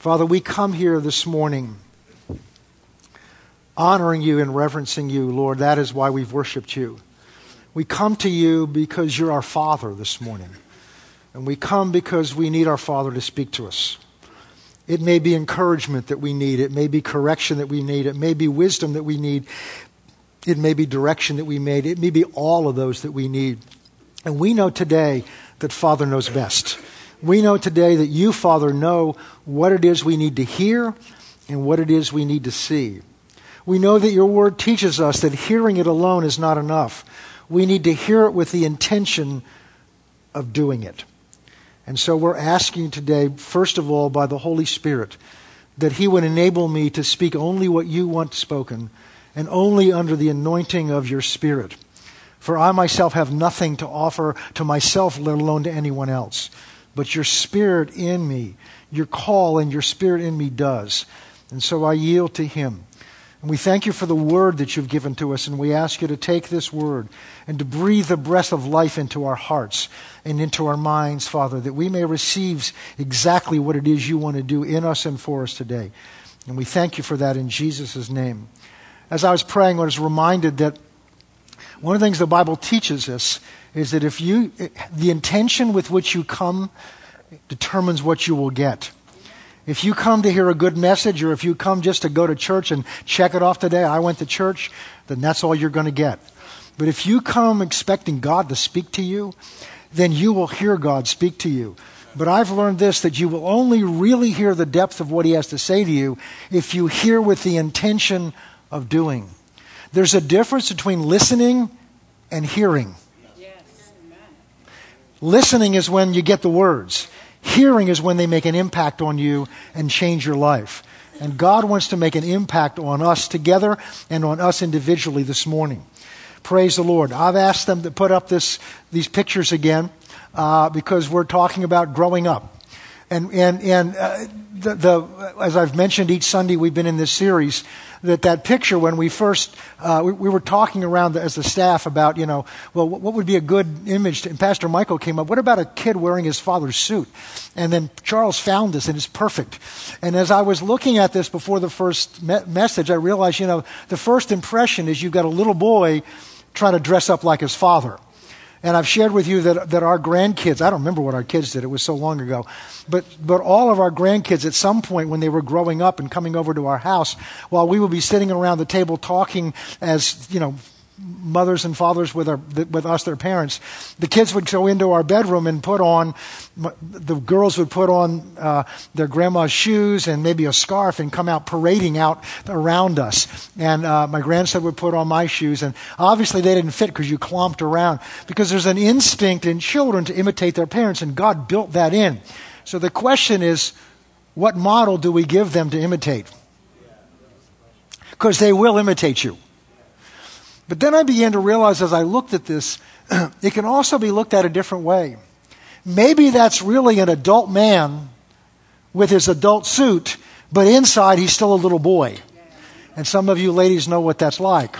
Father, we come here this morning honoring you and reverencing you, Lord. That is why we've worshiped you. We come to you because you're our Father this morning. And we come because we need our Father to speak to us. It may be encouragement that we need. It may be correction that we need. It may be wisdom that we need. It may be direction that we need. It may be all of those that we need. And we know today that Father knows best. We know today that you, Father, know what it is we need to hear and what it is we need to see. We know that your word teaches us that hearing it alone is not enough. We need to hear it with the intention of doing it. And so we're asking today, first of all, by the Holy Spirit, that He would enable me to speak only what you want spoken and only under the anointing of your Spirit. For I myself have nothing to offer to myself, let alone to anyone else. But your Spirit in me, your call and your Spirit in me does. And so I yield to Him. And we thank you for the word that you've given to us, and we ask you to take this word and to breathe the breath of life into our hearts and into our minds, Father, that we may receive exactly what it is you want to do in us and for us today. And we thank you for that in Jesus' name. As I was praying, I was reminded that one of the things the Bible teaches us is that if you, the intention with which you come determines what you will get. If you come to hear a good message or if you come just to go to church and check it off today, I went to church, then that's all you're going to get. But if you come expecting God to speak to you, then you will hear God speak to you. But I've learned this that you will only really hear the depth of what He has to say to you if you hear with the intention of doing. There's a difference between listening and hearing. Listening is when you get the words. Hearing is when they make an impact on you and change your life. And God wants to make an impact on us together and on us individually this morning. Praise the Lord. I've asked them to put up this, these pictures again uh, because we're talking about growing up. And, and, and uh, the, the, as I've mentioned each Sunday we've been in this series, that that picture when we first uh, we, we, were talking around as the staff about you know well what would be a good image to, and pastor michael came up what about a kid wearing his father's suit? And then charles found this and it's perfect. And as i was looking at this before the first me- message i realized you know the first impression is you've got a little boy trying to dress up like his father and I've shared with you that, that our grandkids, I don't remember what our kids did, it was so long ago, but, but all of our grandkids at some point when they were growing up and coming over to our house, while we would be sitting around the table talking as, you know, mothers and fathers with, our, with us, their parents, the kids would go into our bedroom and put on, the girls would put on uh, their grandma's shoes and maybe a scarf and come out parading out around us. And uh, my grandson would put on my shoes. And obviously they didn't fit because you clomped around. Because there's an instinct in children to imitate their parents, and God built that in. So the question is, what model do we give them to imitate? Because they will imitate you. But then I began to realize as I looked at this, it can also be looked at a different way. Maybe that's really an adult man with his adult suit, but inside he's still a little boy. And some of you ladies know what that's like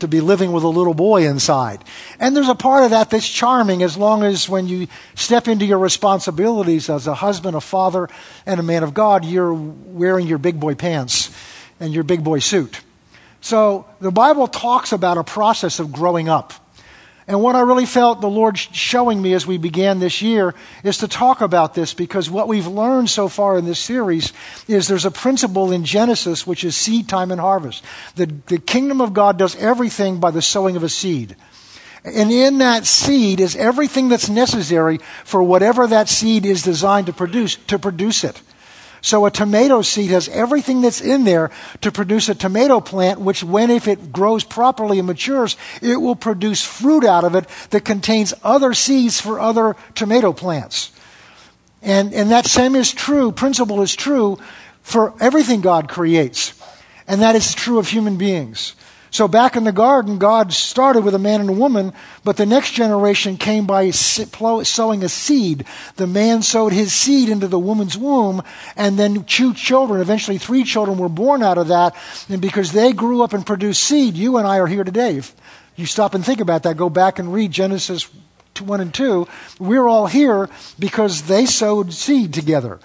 to be living with a little boy inside. And there's a part of that that's charming as long as when you step into your responsibilities as a husband, a father, and a man of God, you're wearing your big boy pants and your big boy suit. So the Bible talks about a process of growing up. And what I really felt the Lord showing me as we began this year is to talk about this because what we've learned so far in this series is there's a principle in Genesis which is seed time and harvest. The, the kingdom of God does everything by the sowing of a seed. And in that seed is everything that's necessary for whatever that seed is designed to produce, to produce it. So a tomato seed has everything that's in there to produce a tomato plant, which when if it grows properly and matures, it will produce fruit out of it that contains other seeds for other tomato plants. And, and that same is true, principle is true for everything God creates. And that is true of human beings. So back in the garden, God started with a man and a woman, but the next generation came by sowing a seed. The man sowed his seed into the woman's womb, and then two children, eventually three children, were born out of that. And because they grew up and produced seed, you and I are here today. If you stop and think about that, go back and read Genesis 1 and 2. We're all here because they sowed seed together.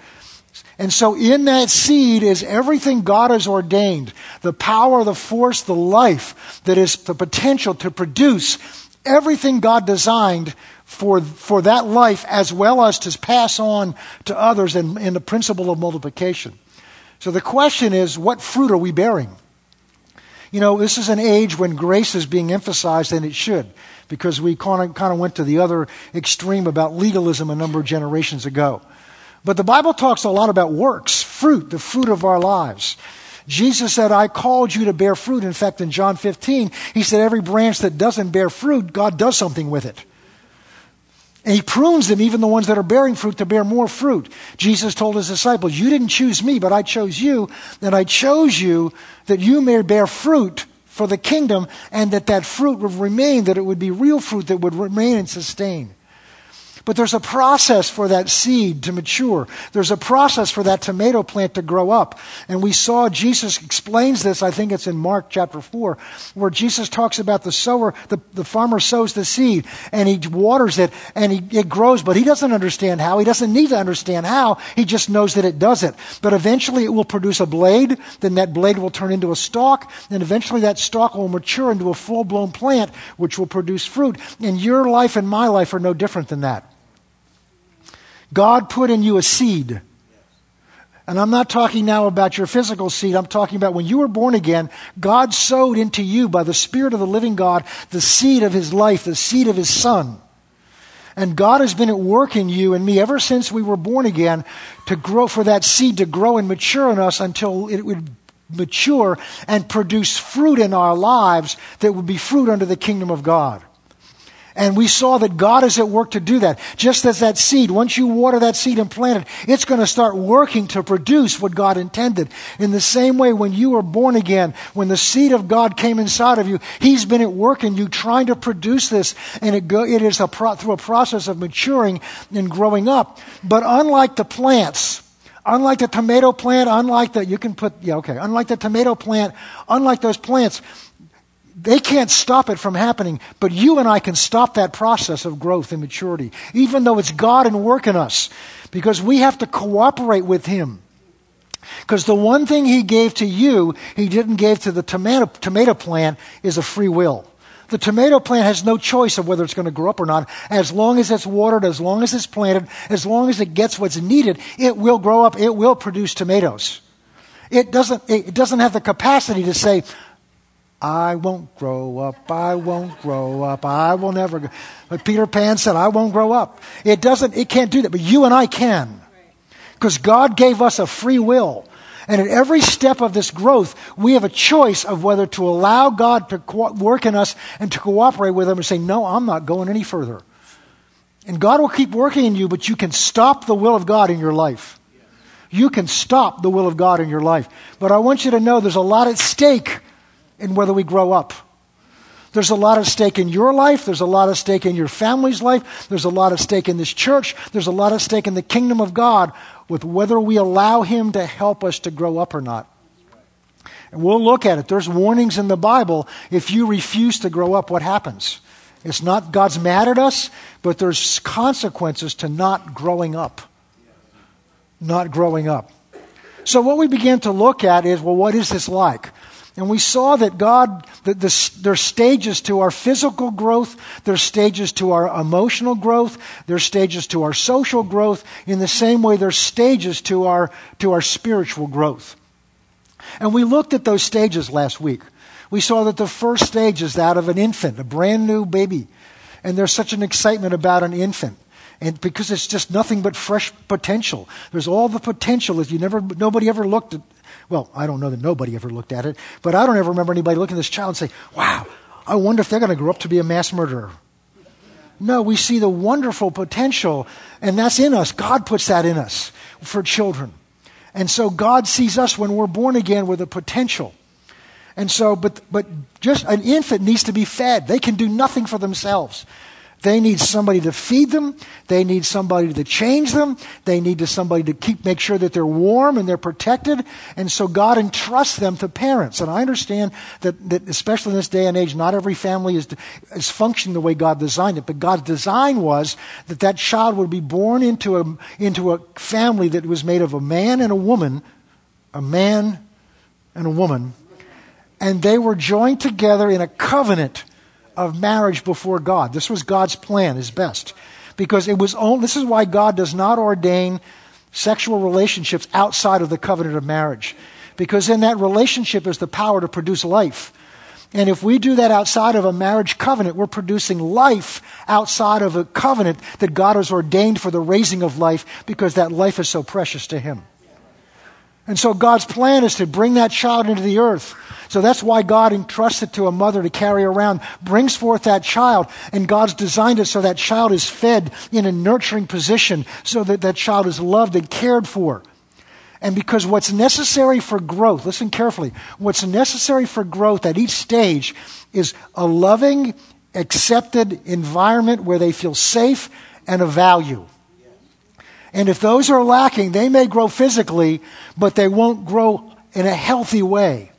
And so in that seed is everything God has ordained the power, the force, the life that is the potential to produce everything God designed for, for that life as well as to pass on to others in, in the principle of multiplication. So the question is what fruit are we bearing? You know, this is an age when grace is being emphasized, and it should, because we kind of, kind of went to the other extreme about legalism a number of generations ago. But the Bible talks a lot about works, fruit, the fruit of our lives. Jesus said, I called you to bear fruit. In fact, in John 15, he said, every branch that doesn't bear fruit, God does something with it. And he prunes them, even the ones that are bearing fruit, to bear more fruit. Jesus told his disciples, You didn't choose me, but I chose you. And I chose you that you may bear fruit for the kingdom, and that that fruit would remain, that it would be real fruit that would remain and sustain. But there's a process for that seed to mature. There's a process for that tomato plant to grow up. And we saw Jesus explains this, I think it's in Mark chapter 4, where Jesus talks about the sower, the, the farmer sows the seed and he waters it and he, it grows, but he doesn't understand how. He doesn't need to understand how. He just knows that it does it. But eventually it will produce a blade, then that blade will turn into a stalk, and eventually that stalk will mature into a full blown plant, which will produce fruit. And your life and my life are no different than that. God put in you a seed. And I'm not talking now about your physical seed. I'm talking about when you were born again, God sowed into you by the Spirit of the living God the seed of His life, the seed of His Son. And God has been at work in you and me ever since we were born again to grow, for that seed to grow and mature in us until it would mature and produce fruit in our lives that would be fruit under the kingdom of God. And we saw that God is at work to do that. Just as that seed, once you water that seed and plant it, it's going to start working to produce what God intended. In the same way, when you were born again, when the seed of God came inside of you, He's been at work in you trying to produce this. And it, go, it is a pro, through a process of maturing and growing up. But unlike the plants, unlike the tomato plant, unlike the, you can put, yeah, okay, unlike the tomato plant, unlike those plants, they can't stop it from happening, but you and I can stop that process of growth and maturity, even though it's God and work in us, because we have to cooperate with Him. Because the one thing He gave to you, He didn't give to the tomato, tomato plant, is a free will. The tomato plant has no choice of whether it's going to grow up or not. As long as it's watered, as long as it's planted, as long as it gets what's needed, it will grow up. It will produce tomatoes. It doesn't, it doesn't have the capacity to say, I won't grow up. I won't grow up. I will never go. Like Peter Pan said, I won't grow up. It doesn't, it can't do that, but you and I can. Because God gave us a free will. And at every step of this growth, we have a choice of whether to allow God to co- work in us and to cooperate with Him and say, No, I'm not going any further. And God will keep working in you, but you can stop the will of God in your life. You can stop the will of God in your life. But I want you to know there's a lot at stake in whether we grow up. There's a lot of stake in your life. There's a lot of stake in your family's life. There's a lot of stake in this church. There's a lot of stake in the kingdom of God with whether we allow Him to help us to grow up or not. And we'll look at it. There's warnings in the Bible. If you refuse to grow up, what happens? It's not God's mad at us, but there's consequences to not growing up. Not growing up. So, what we begin to look at is well, what is this like? And we saw that God, that the, there's stages to our physical growth, there's stages to our emotional growth, there's stages to our social growth. In the same way, there's stages to our, to our spiritual growth. And we looked at those stages last week. We saw that the first stage is that of an infant, a brand new baby. And there's such an excitement about an infant. And because it's just nothing but fresh potential. There's all the potential that you never, nobody ever looked at, well, I don't know that nobody ever looked at it, but I don't ever remember anybody looking at this child and say, wow, I wonder if they're going to grow up to be a mass murderer. No, we see the wonderful potential, and that's in us. God puts that in us for children. And so God sees us when we're born again with a potential. And so, but, but just an infant needs to be fed. They can do nothing for themselves. They need somebody to feed them. They need somebody to change them. They need to somebody to keep make sure that they're warm and they're protected. And so God entrusts them to parents. And I understand that, that especially in this day and age, not every family is, is functioning the way God designed it. But God's design was that that child would be born into a, into a family that was made of a man and a woman, a man and a woman. And they were joined together in a covenant of marriage before God. This was God's plan, his best. Because it was only, this is why God does not ordain sexual relationships outside of the covenant of marriage. Because in that relationship is the power to produce life. And if we do that outside of a marriage covenant, we're producing life outside of a covenant that God has ordained for the raising of life because that life is so precious to Him. And so God's plan is to bring that child into the earth. So that's why God entrusts it to a mother to carry around, brings forth that child, and God's designed it so that child is fed in a nurturing position, so that that child is loved and cared for. And because what's necessary for growth, listen carefully, what's necessary for growth at each stage is a loving, accepted environment where they feel safe and of value. And if those are lacking, they may grow physically, but they won't grow in a healthy way.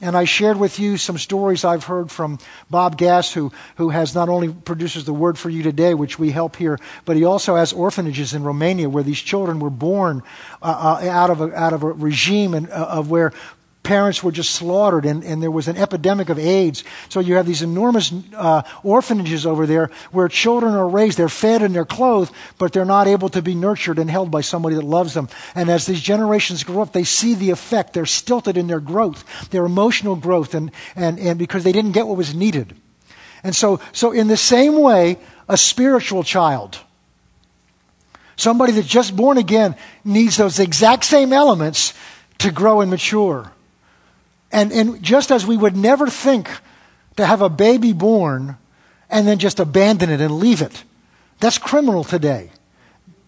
And I shared with you some stories I've heard from Bob Gass, who, who has not only produces the word for you today, which we help here, but he also has orphanages in Romania where these children were born uh, uh, out, of a, out of a regime and, uh, of where parents were just slaughtered, and, and there was an epidemic of AIDS. So you have these enormous uh, orphanages over there where children are raised. They're fed and they're clothed, but they're not able to be nurtured and held by somebody that loves them. And as these generations grow up, they see the effect. They're stilted in their growth, their emotional growth, and, and, and because they didn't get what was needed. And so, so in the same way, a spiritual child, somebody that's just born again, needs those exact same elements to grow and mature. And, and just as we would never think to have a baby born and then just abandon it and leave it, that's criminal today.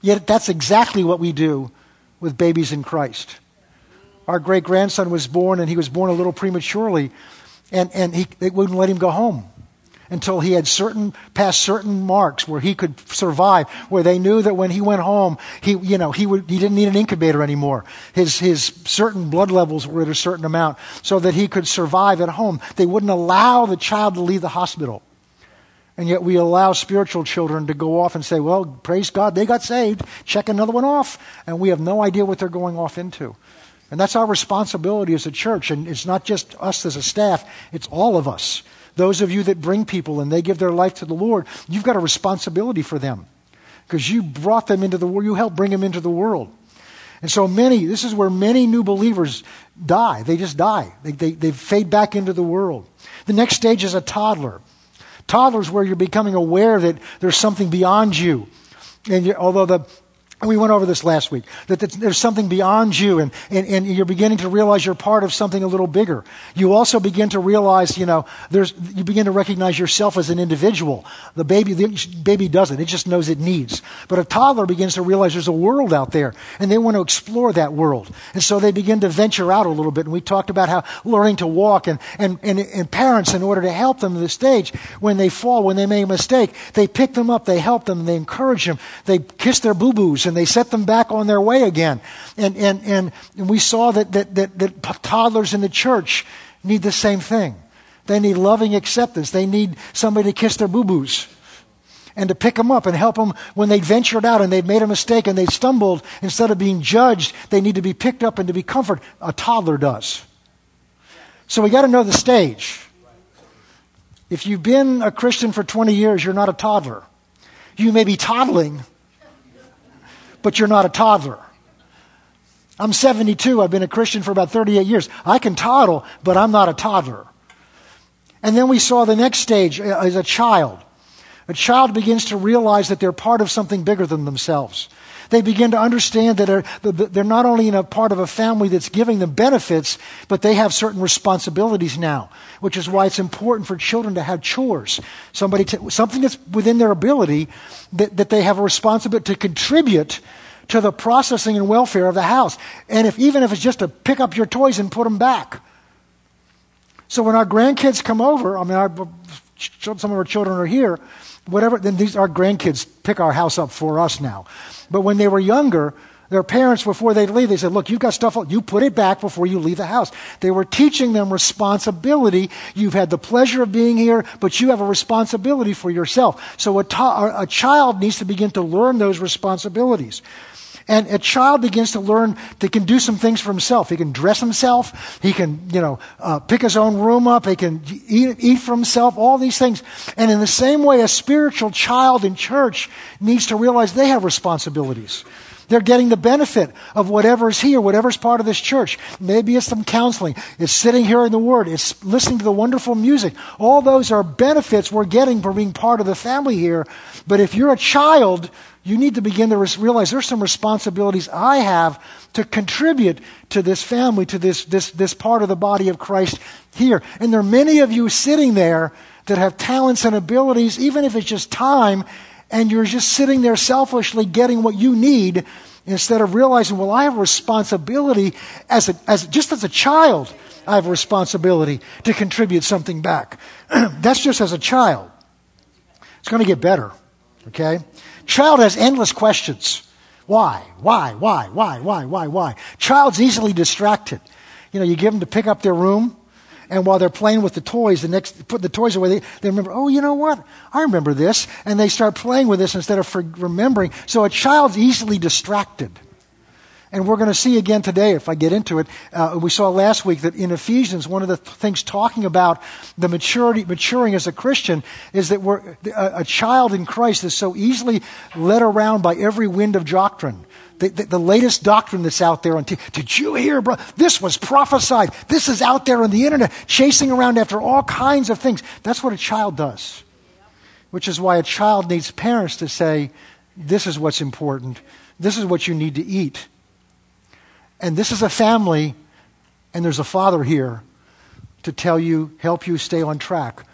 Yet that's exactly what we do with babies in Christ. Our great grandson was born, and he was born a little prematurely, and, and he, they wouldn't let him go home until he had certain passed certain marks where he could survive, where they knew that when he went home, he you know he would he didn't need an incubator anymore. His his certain blood levels were at a certain amount, so that he could survive at home. They wouldn't allow the child to leave the hospital. And yet we allow spiritual children to go off and say, well, praise God, they got saved. Check another one off. And we have no idea what they're going off into. And that's our responsibility as a church. And it's not just us as a staff, it's all of us. Those of you that bring people and they give their life to the Lord, you've got a responsibility for them because you brought them into the world. You helped bring them into the world. And so many, this is where many new believers die. They just die. They, they, they fade back into the world. The next stage is a toddler. Toddler is where you're becoming aware that there's something beyond you. And you, although the we went over this last week, that there's something beyond you and, and, and, you're beginning to realize you're part of something a little bigger. You also begin to realize, you know, there's, you begin to recognize yourself as an individual. The baby, the baby doesn't. It just knows it needs. But a toddler begins to realize there's a world out there and they want to explore that world. And so they begin to venture out a little bit. And we talked about how learning to walk and, and, and, and parents, in order to help them at this stage, when they fall, when they make a mistake, they pick them up, they help them, they encourage them, they kiss their boo-boos and they set them back on their way again. And, and, and we saw that, that, that, that toddlers in the church need the same thing. They need loving acceptance. They need somebody to kiss their boo boos and to pick them up and help them when they ventured out and they've made a mistake and they stumbled. Instead of being judged, they need to be picked up and to be comforted. A toddler does. So we got to know the stage. If you've been a Christian for 20 years, you're not a toddler. You may be toddling, but you're not a toddler. I'm 72. I've been a Christian for about 38 years. I can toddle, but I'm not a toddler. And then we saw the next stage uh, as a child. A child begins to realize that they're part of something bigger than themselves. They begin to understand that they're not only in a part of a family that's giving them benefits, but they have certain responsibilities now, which is why it's important for children to have chores. Somebody to, something that's within their ability that, that they have a responsibility to contribute to the processing and welfare of the house. And if, even if it's just to pick up your toys and put them back. So when our grandkids come over, I mean, our, some of our children are here, whatever, then these, our grandkids pick our house up for us now. But when they were younger, their parents, before they leave, they said, look, you've got stuff, you put it back before you leave the house. They were teaching them responsibility. You've had the pleasure of being here, but you have a responsibility for yourself. So a, a child needs to begin to learn those responsibilities. And a child begins to learn that can do some things for himself. He can dress himself. He can, you know, uh, pick his own room up. He can eat, eat for himself. All these things. And in the same way, a spiritual child in church needs to realize they have responsibilities. They're getting the benefit of whatever's here, whatever's part of this church. Maybe it's some counseling. It's sitting here in the Word. It's listening to the wonderful music. All those are benefits we're getting for being part of the family here. But if you're a child, you need to begin to realize there's some responsibilities I have to contribute to this family, to this, this, this part of the body of Christ here. And there are many of you sitting there that have talents and abilities, even if it's just time, and you're just sitting there selfishly getting what you need instead of realizing, well, I have a responsibility as, a, as just as a child. I have a responsibility to contribute something back. That's just as a child. It's going to get better. Okay? Child has endless questions. Why? Why? Why? Why? Why? Why? Why? Child's easily distracted. You know, you give them to pick up their room, and while they're playing with the toys, the next put the toys away, they, they remember, oh, you know what? I remember this, and they start playing with this instead of remembering. So a child's easily distracted. And we're going to see again today, if I get into it, uh, we saw last week that in Ephesians, one of the th- things talking about the maturity, maturing as a Christian is that we're, a, a child in Christ is so easily led around by every wind of doctrine. The, the, the, latest doctrine that's out there on t- did you hear bro? This was prophesied. This is out there on the internet chasing around after all kinds of things. That's what a child does. Which is why a child needs parents to say this is what's important. This is what you need to eat and this is a family, and there's a father here to tell you, help you stay on track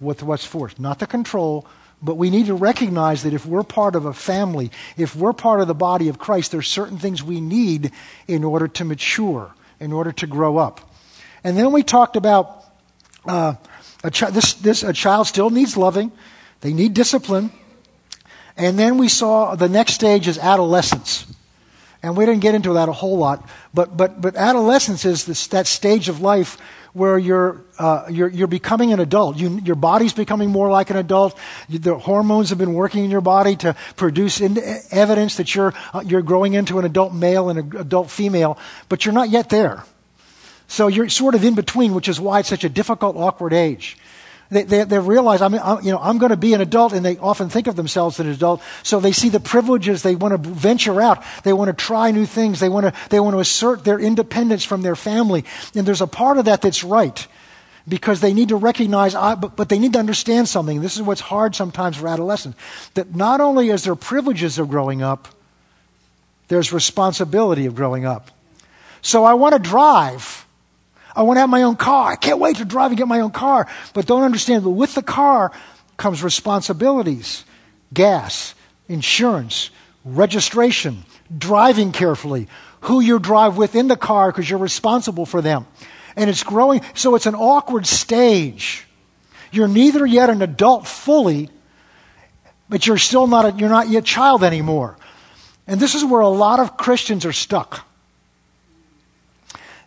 with what's forced. Not the control, but we need to recognize that if we're part of a family, if we're part of the body of Christ, there's certain things we need in order to mature, in order to grow up. And then we talked about uh, a, this, this, a child still needs loving, they need discipline. And then we saw the next stage is adolescence. And we didn't get into that a whole lot, but, but, but adolescence is this, that stage of life where you're, uh, you're, you're becoming an adult. You, your body's becoming more like an adult. The hormones have been working in your body to produce in, evidence that you're, uh, you're growing into an adult male and an adult female, but you're not yet there. So you're sort of in between, which is why it's such a difficult, awkward age. They, they, they realize, I'm, I'm, you know, I'm going to be an adult, and they often think of themselves as an adult. So they see the privileges. They want to venture out. They want to try new things. They want to, they want to assert their independence from their family. And there's a part of that that's right because they need to recognize, but, but they need to understand something. This is what's hard sometimes for adolescents that not only is there privileges of growing up, there's responsibility of growing up. So I want to drive. I want to have my own car. I can't wait to drive and get my own car. But don't understand that with the car comes responsibilities gas, insurance, registration, driving carefully, who you drive with in the car because you're responsible for them. And it's growing, so it's an awkward stage. You're neither yet an adult fully, but you're still not, a, you're not yet child anymore. And this is where a lot of Christians are stuck.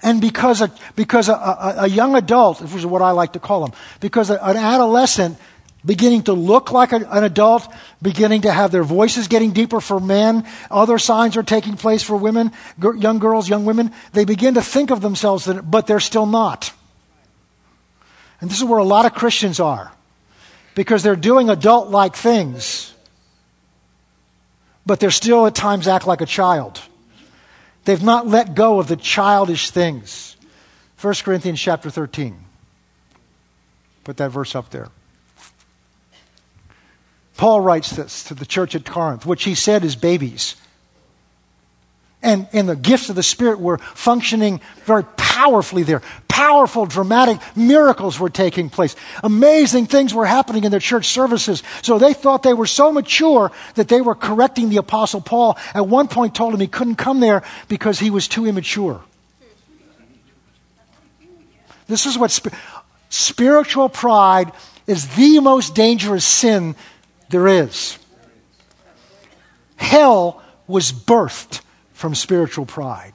And because a, because a, a, a young adult, this is what I like to call them, because an adolescent beginning to look like an adult, beginning to have their voices getting deeper for men. Other signs are taking place for women, young girls, young women. They begin to think of themselves, that, but they're still not. And this is where a lot of Christians are, because they're doing adult like things, but they're still at times act like a child. They've not let go of the childish things. 1 Corinthians chapter 13. Put that verse up there. Paul writes this to the church at Corinth, which he said is babies. And, and the gifts of the Spirit were functioning very powerfully there. Powerful, dramatic miracles were taking place. Amazing things were happening in their church services. So they thought they were so mature that they were correcting the Apostle Paul. At one point, told him he couldn't come there because he was too immature. This is what spiritual pride is the most dangerous sin There is. Hell was birthed from spiritual pride.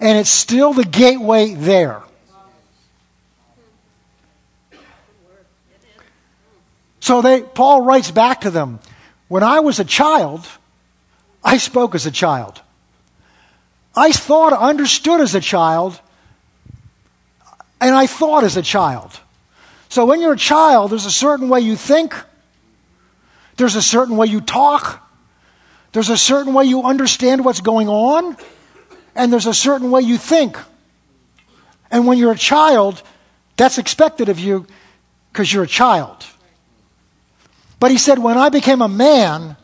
And it's still the gateway there. So they, Paul writes back to them When I was a child, I spoke as a child. I thought, understood as a child, and I thought as a child. So when you're a child, there's a certain way you think, there's a certain way you talk, there's a certain way you understand what's going on, and there's a certain way you think. And when you're a child, that's expected of you because you're a child. But he said, when I became a man,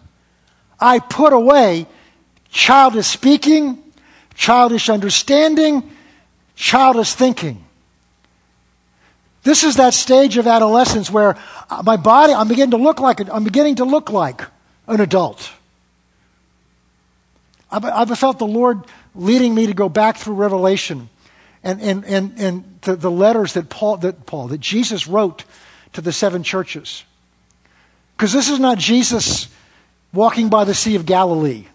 I put away childish speaking, childish understanding, childish thinking. This is that stage of adolescence where my body, I'm beginning to look like, I'm beginning to look like an adult. I've, felt the Lord leading me to go back through Revelation and, and, and, and the, the letters that Paul, that Paul, that Jesus wrote to the seven churches. Because this is not Jesus walking by the Sea of Galilee.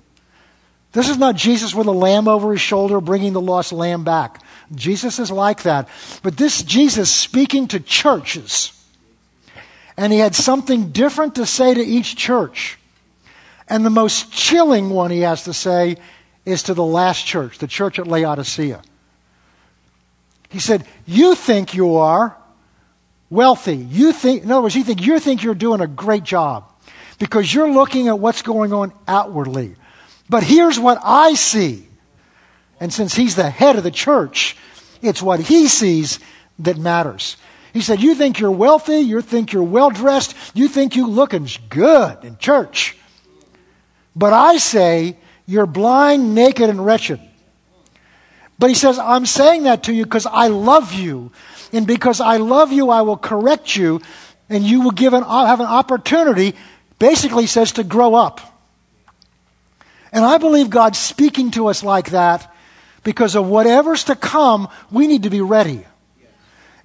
This is not Jesus with a lamb over his shoulder bringing the lost lamb back. Jesus is like that. But this Jesus speaking to churches. And he had something different to say to each church. And the most chilling one he has to say is to the last church, the church at Laodicea. He said, You think you are wealthy. You think, in other words, you think you think you're doing a great job because you're looking at what's going on outwardly. But here's what I see. And since he's the head of the church, it's what he sees that matters. He said, You think you're wealthy, you think you're well dressed, you think you looking good in church. But I say, you're blind, naked, and wretched. But he says, I'm saying that to you because I love you. And because I love you, I will correct you, and you will give an, have an opportunity, basically says, to grow up. And I believe God's speaking to us like that because of whatever's to come, we need to be ready.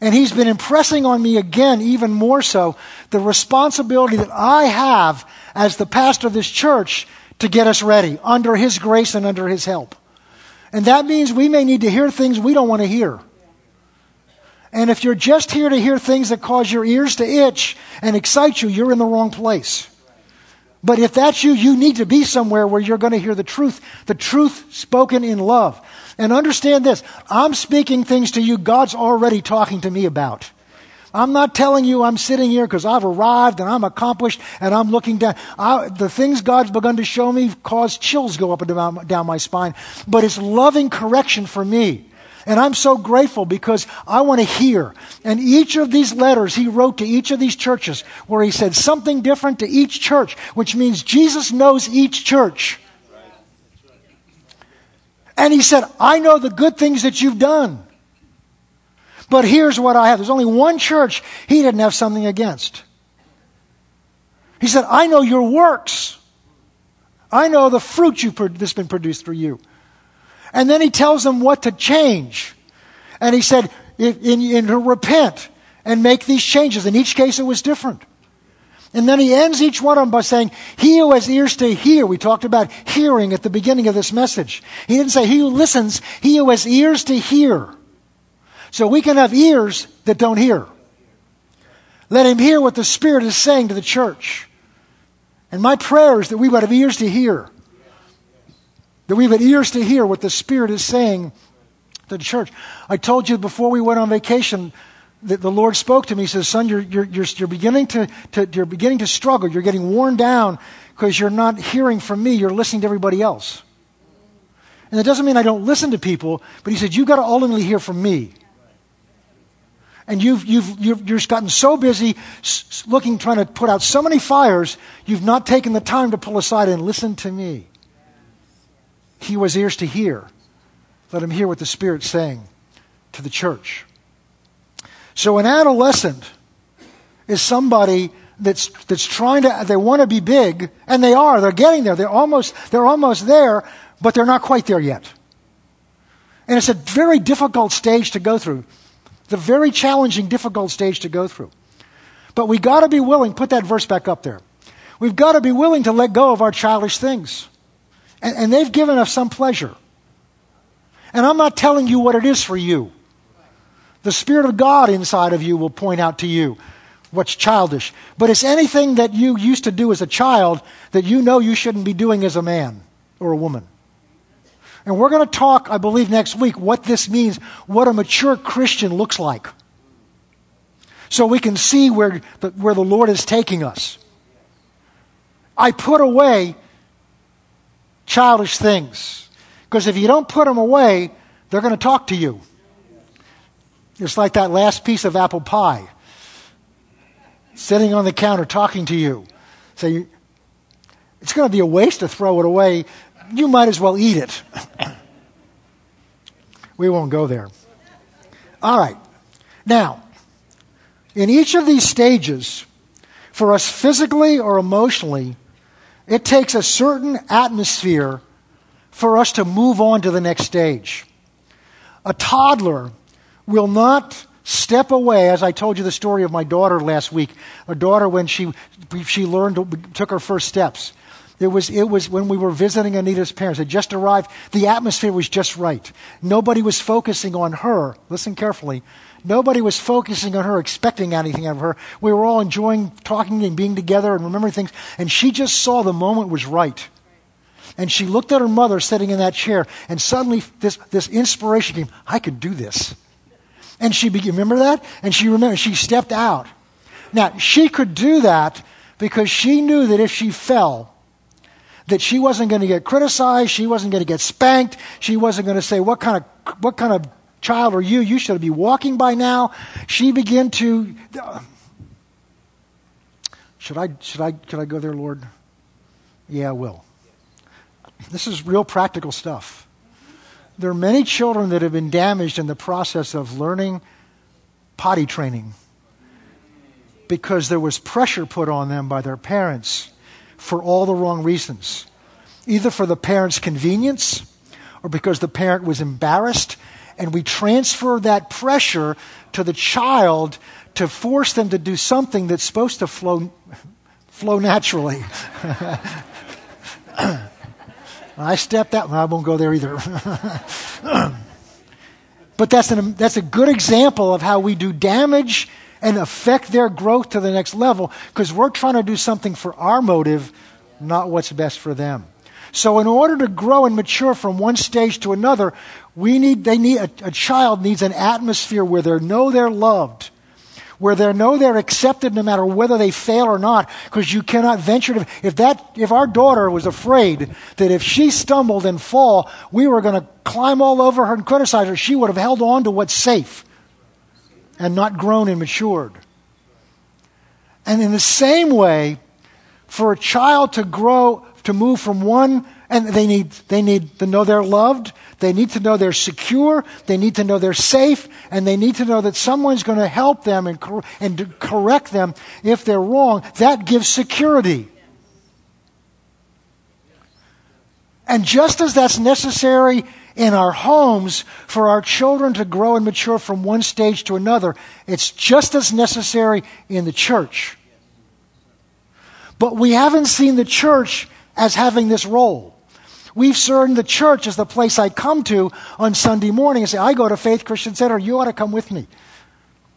And He's been impressing on me again, even more so, the responsibility that I have as the pastor of this church to get us ready under His grace and under His help. And that means we may need to hear things we don't want to hear. And if you're just here to hear things that cause your ears to itch and excite you, you're in the wrong place. But if that's you, you need to be somewhere where you're going to hear the truth, the truth spoken in love. And understand this I'm speaking things to you God's already talking to me about. I'm not telling you I'm sitting here because I've arrived and I'm accomplished and I'm looking down. I, the things God's begun to show me cause chills go up and down, down my spine. But it's loving correction for me. And I'm so grateful because I want to hear. And each of these letters he wrote to each of these churches where he said something different to each church, which means Jesus knows each church. And he said, I know the good things that you've done. But here's what I have. There's only one church he didn't have something against. He said, I know your works. I know the fruit you've, that's been produced through you. And then he tells them what to change. And he said, in, in, in to repent and make these changes. In each case, it was different. And then he ends each one of them by saying, He who has ears to hear. We talked about hearing at the beginning of this message. He didn't say, He who listens, he who has ears to hear. So we can have ears that don't hear. Let him hear what the Spirit is saying to the church. And my prayer is that we would have ears to hear. That we have ears to hear what the Spirit is saying to the church. I told you before we went on vacation that the Lord spoke to me. He says, Son, you're, you're, you're, you're beginning to, to, you're beginning to struggle. You're getting worn down because you're not hearing from me. You're listening to everybody else. And that doesn't mean I don't listen to people, but he said, You've got to ultimately hear from me and you've, you've, you've, you've gotten so busy looking, trying to put out so many fires, you've not taken the time to pull aside and listen to me. He was ears to hear. Let him hear what the Spirit's saying to the church. So an adolescent is somebody that's, that's trying to, they want to be big, and they are, they're getting there. They're almost, they're almost there, but they're not quite there yet. And it's a very difficult stage to go through. It's a very challenging, difficult stage to go through. But we got to be willing, put that verse back up there. we've got to be willing to let go of our childish things. And, and they've given us some pleasure. And I'm not telling you what it is for you. The Spirit of God inside of you will point out to you what's childish. But it's anything that you used to do as a child that you know you shouldn't be doing as a man or a woman. And we're going to talk, I believe, next week what this means, what a mature Christian looks like. So we can see where the, where the Lord is taking us. I put away childish things. Because if you don't put them away, they're going to talk to you. It's like that last piece of apple pie sitting on the counter talking to you. So it's going to be a waste to throw it away. You might as well eat it. we won't go there. All right. Now, in each of these stages, for us physically or emotionally, it takes a certain atmosphere for us to move on to the next stage. A toddler will not step away, as I told you the story of my daughter last week. A daughter, when she, she learned, took her first steps. It was, it was when we were visiting Anita's parents. It just arrived. The atmosphere was just right. Nobody was focusing on her. Listen carefully. Nobody was focusing on her, expecting anything of her. We were all enjoying talking and being together and remembering things. And she just saw the moment was right. And she looked at her mother sitting in that chair, and suddenly this, this inspiration came I could do this. And she began, remember that? And she remembered, she stepped out. Now, she could do that because she knew that if she fell, that she wasn't going to get criticized, she wasn't going to get spanked, she wasn't going to say, What kind of, what kind of child are you? You should be walking by now. She began to. Uh, should I, should I, could I go there, Lord? Yeah, I will. This is real practical stuff. There are many children that have been damaged in the process of learning potty training because there was pressure put on them by their parents for all the wrong reasons. Either for the parent's convenience or because the parent was embarrassed, and we transfer that pressure to the child to force them to do something that's supposed to flow, flow naturally. I stepped out. I won't go there either. but that's, an, that's a good example of how we do damage and affect their growth to the next level because we're trying to do something for our motive, not what's best for them. So, in order to grow and mature from one stage to another, we need, they need, a, a child needs an atmosphere where they know they're loved where they know they're accepted no matter whether they fail or not, because you cannot venture to. If that, if our daughter was afraid that if she stumbled and fall, we were going to climb all over her and criticize her, she would have held on to what's safe and not grown and matured. And in the same way, for a child to grow, to move from one and they need, they need to know they're loved. They need to know they're secure. They need to know they're safe. And they need to know that someone's going to help them and, cor- and correct them if they're wrong. That gives security. And just as that's necessary in our homes for our children to grow and mature from one stage to another, it's just as necessary in the church. But we haven't seen the church as having this role. We've served the church as the place I come to on Sunday morning and say, I go to Faith Christian Center, you ought to come with me.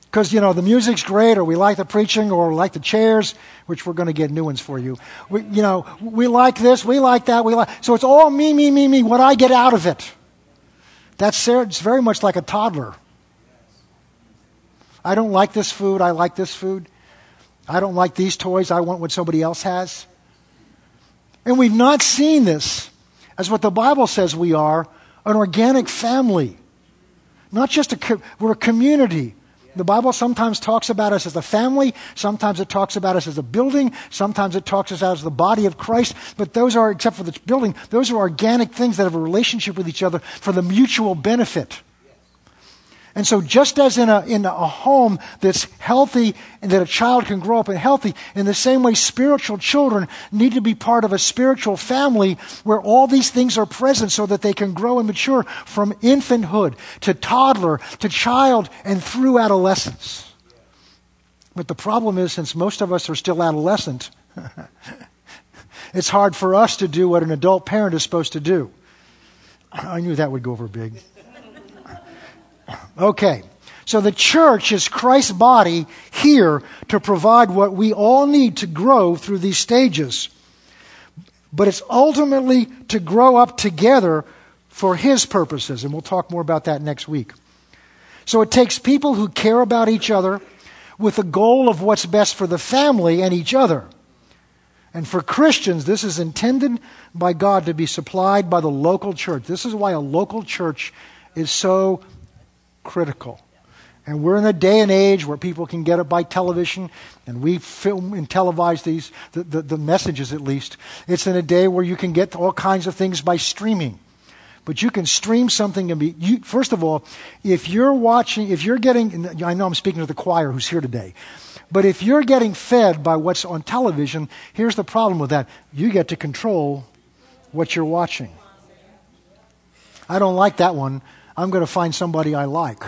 Because, you know, the music's great, or we like the preaching, or we like the chairs, which we're going to get new ones for you. We, you know, we like this, we like that, we like. So it's all me, me, me, me, what I get out of it. That's very much like a toddler. I don't like this food, I like this food. I don't like these toys, I want what somebody else has. And we've not seen this as what the Bible says we are an organic family. Not just a, we're a community. The Bible sometimes talks about us as a family, sometimes it talks about us as a building, sometimes it talks us as the body of Christ, but those are, except for the building, those are organic things that have a relationship with each other for the mutual benefit. And so, just as in a, in a home that's healthy and that a child can grow up and healthy, in the same way, spiritual children need to be part of a spiritual family where all these things are present so that they can grow and mature from infanthood to toddler to child and through adolescence. But the problem is, since most of us are still adolescent, it's hard for us to do what an adult parent is supposed to do. I knew that would go over big. Okay. So the church is Christ's body here to provide what we all need to grow through these stages. But it's ultimately to grow up together for His purposes. And we'll talk more about that next week. So it takes people who care about each other with the goal of what's best for the family and each other. And for Christians, this is intended by God to be supplied by the local church. This is why a local church is so critical. And we're in a day and age where people can get it by television, and we film and televise these, the, the, the, messages at least. It's in a day where you can get all kinds of things by streaming. But you can stream something and be, you, first of all, if you're watching, if you're getting, I know I'm speaking to the choir who's here today, but if you're getting fed by what's on television, here's the problem with that. You get to control what you're watching. I don't like that one. I'm going to find somebody I like.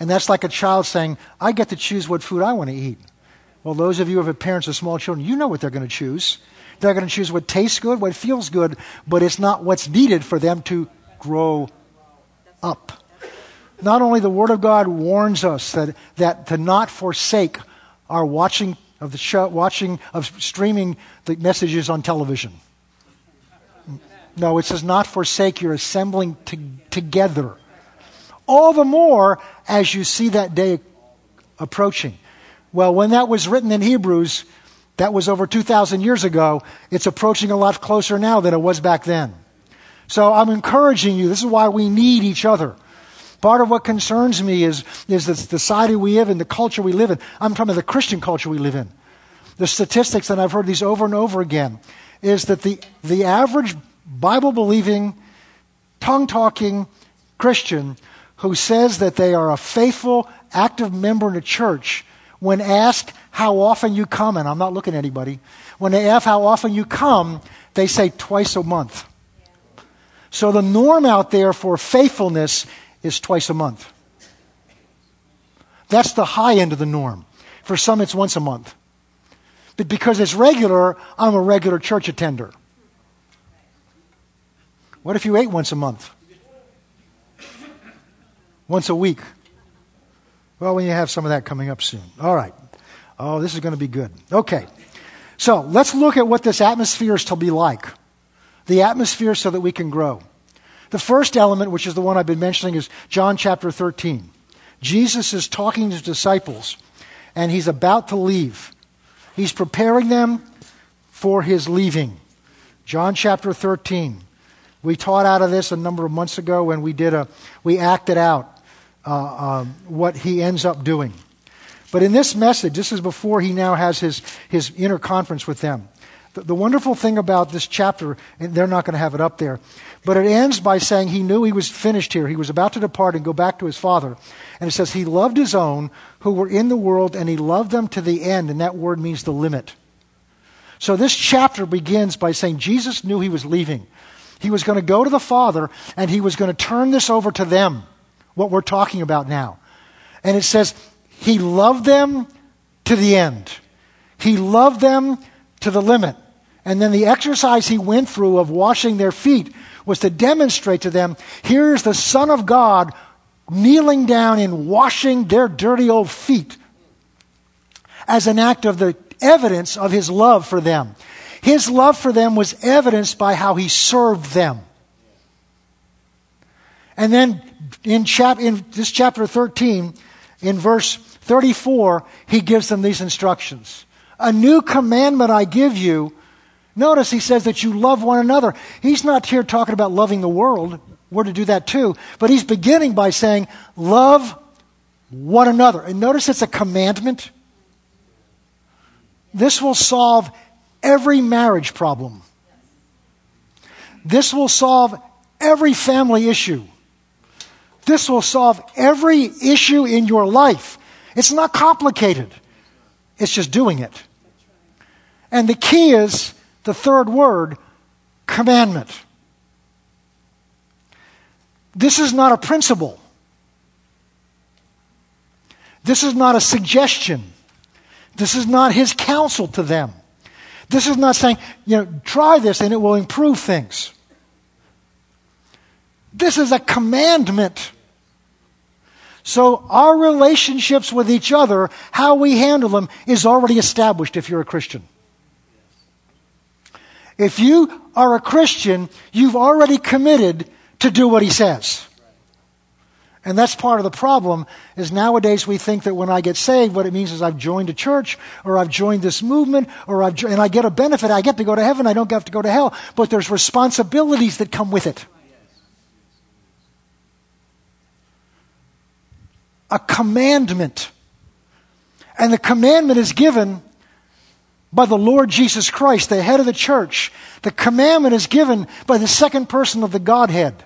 And that's like a child saying, I get to choose what food I want to eat. Well, those of you who have parents of small children, you know what they're going to choose. They're going to choose what tastes good, what feels good, but it's not what's needed for them to grow up. Not only the Word of God warns us that, that to not forsake our watching of the show, watching of streaming the messages on television. No, it says not forsake your assembling to, together all the more as you see that day approaching. Well, when that was written in Hebrews, that was over 2,000 years ago. It's approaching a lot closer now than it was back then. So I'm encouraging you. This is why we need each other. Part of what concerns me is, is the society we live in, the culture we live in. I'm talking about the Christian culture we live in. The statistics, and I've heard these over and over again, is that the, the average Bible believing, tongue talking Christian who says that they are a faithful, active member in a church, when asked how often you come, and I'm not looking at anybody, when they ask how often you come, they say twice a month. So the norm out there for faithfulness is twice a month. That's the high end of the norm. For some, it's once a month. But because it's regular, I'm a regular church attender. What if you ate once a month? once a week. Well, you have some of that coming up soon. All right. Oh, this is going to be good. Okay. So let's look at what this atmosphere is to be like. The atmosphere so that we can grow. The first element, which is the one I've been mentioning, is John chapter 13. Jesus is talking to his disciples, and he's about to leave. He's preparing them for his leaving. John chapter 13. We taught out of this a number of months ago when we did a, we acted out uh, um, what he ends up doing. But in this message, this is before he now has his, his inner conference with them. The, the wonderful thing about this chapter, and they're not going to have it up there, but it ends by saying he knew he was finished here. He was about to depart and go back to his father. And it says he loved his own who were in the world, and he loved them to the end, and that word means the limit. So this chapter begins by saying Jesus knew he was leaving. He was going to go to the Father, and he was going to turn this over to them what we're talking about now. And it says, He loved them to the end. He loved them to the limit. And then the exercise he went through of washing their feet was to demonstrate to them here's the Son of God kneeling down and washing their dirty old feet as an act of the evidence of his love for them. His love for them was evidenced by how he served them. And then in, chap- in this chapter 13, in verse 34, he gives them these instructions. A new commandment I give you. Notice he says that you love one another. He's not here talking about loving the world. We're to do that too. But he's beginning by saying, love one another. And notice it's a commandment. This will solve every marriage problem. This will solve every family issue. This will solve every issue in your life. It's not complicated, it's just doing it. And the key is the third word commandment. This is not a principle. This is not a suggestion. This is not his counsel to them. This is not saying, you know, try this and it will improve things. This is a commandment. So our relationships with each other, how we handle them, is already established if you're a Christian. If you are a Christian, you've already committed to do what he says. And that's part of the problem is nowadays we think that when I get saved, what it means is I've joined a church or I've joined this movement or I've, and I get a benefit. I get to go to heaven. I don't have to go to hell. But there's responsibilities that come with it. A commandment. And the commandment is given by the Lord Jesus Christ, the head of the church. The commandment is given by the second person of the Godhead.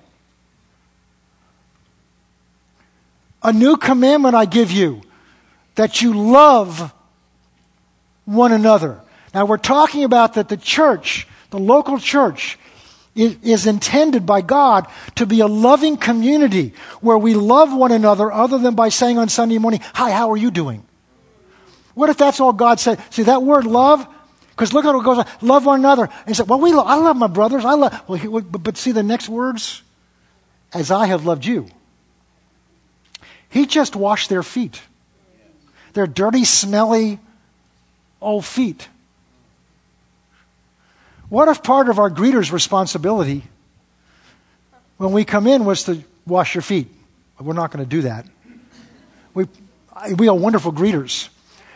A new commandment I give you that you love one another. Now, we're talking about that the church, the local church, is, is, intended by God to be a loving community where we love one another other than by saying on Sunday morning, Hi, how are you doing? What if that's all God said? See, that word love, because look at what goes on. Love one another. And said, Well, we lo- I love my brothers. I love, well, he, but see the next words? As I have loved you. He just washed their feet. Their dirty, smelly, old feet. What if part of our greeter's responsibility when we come in was to wash your feet? We're not going to do that. We, we are wonderful greeters.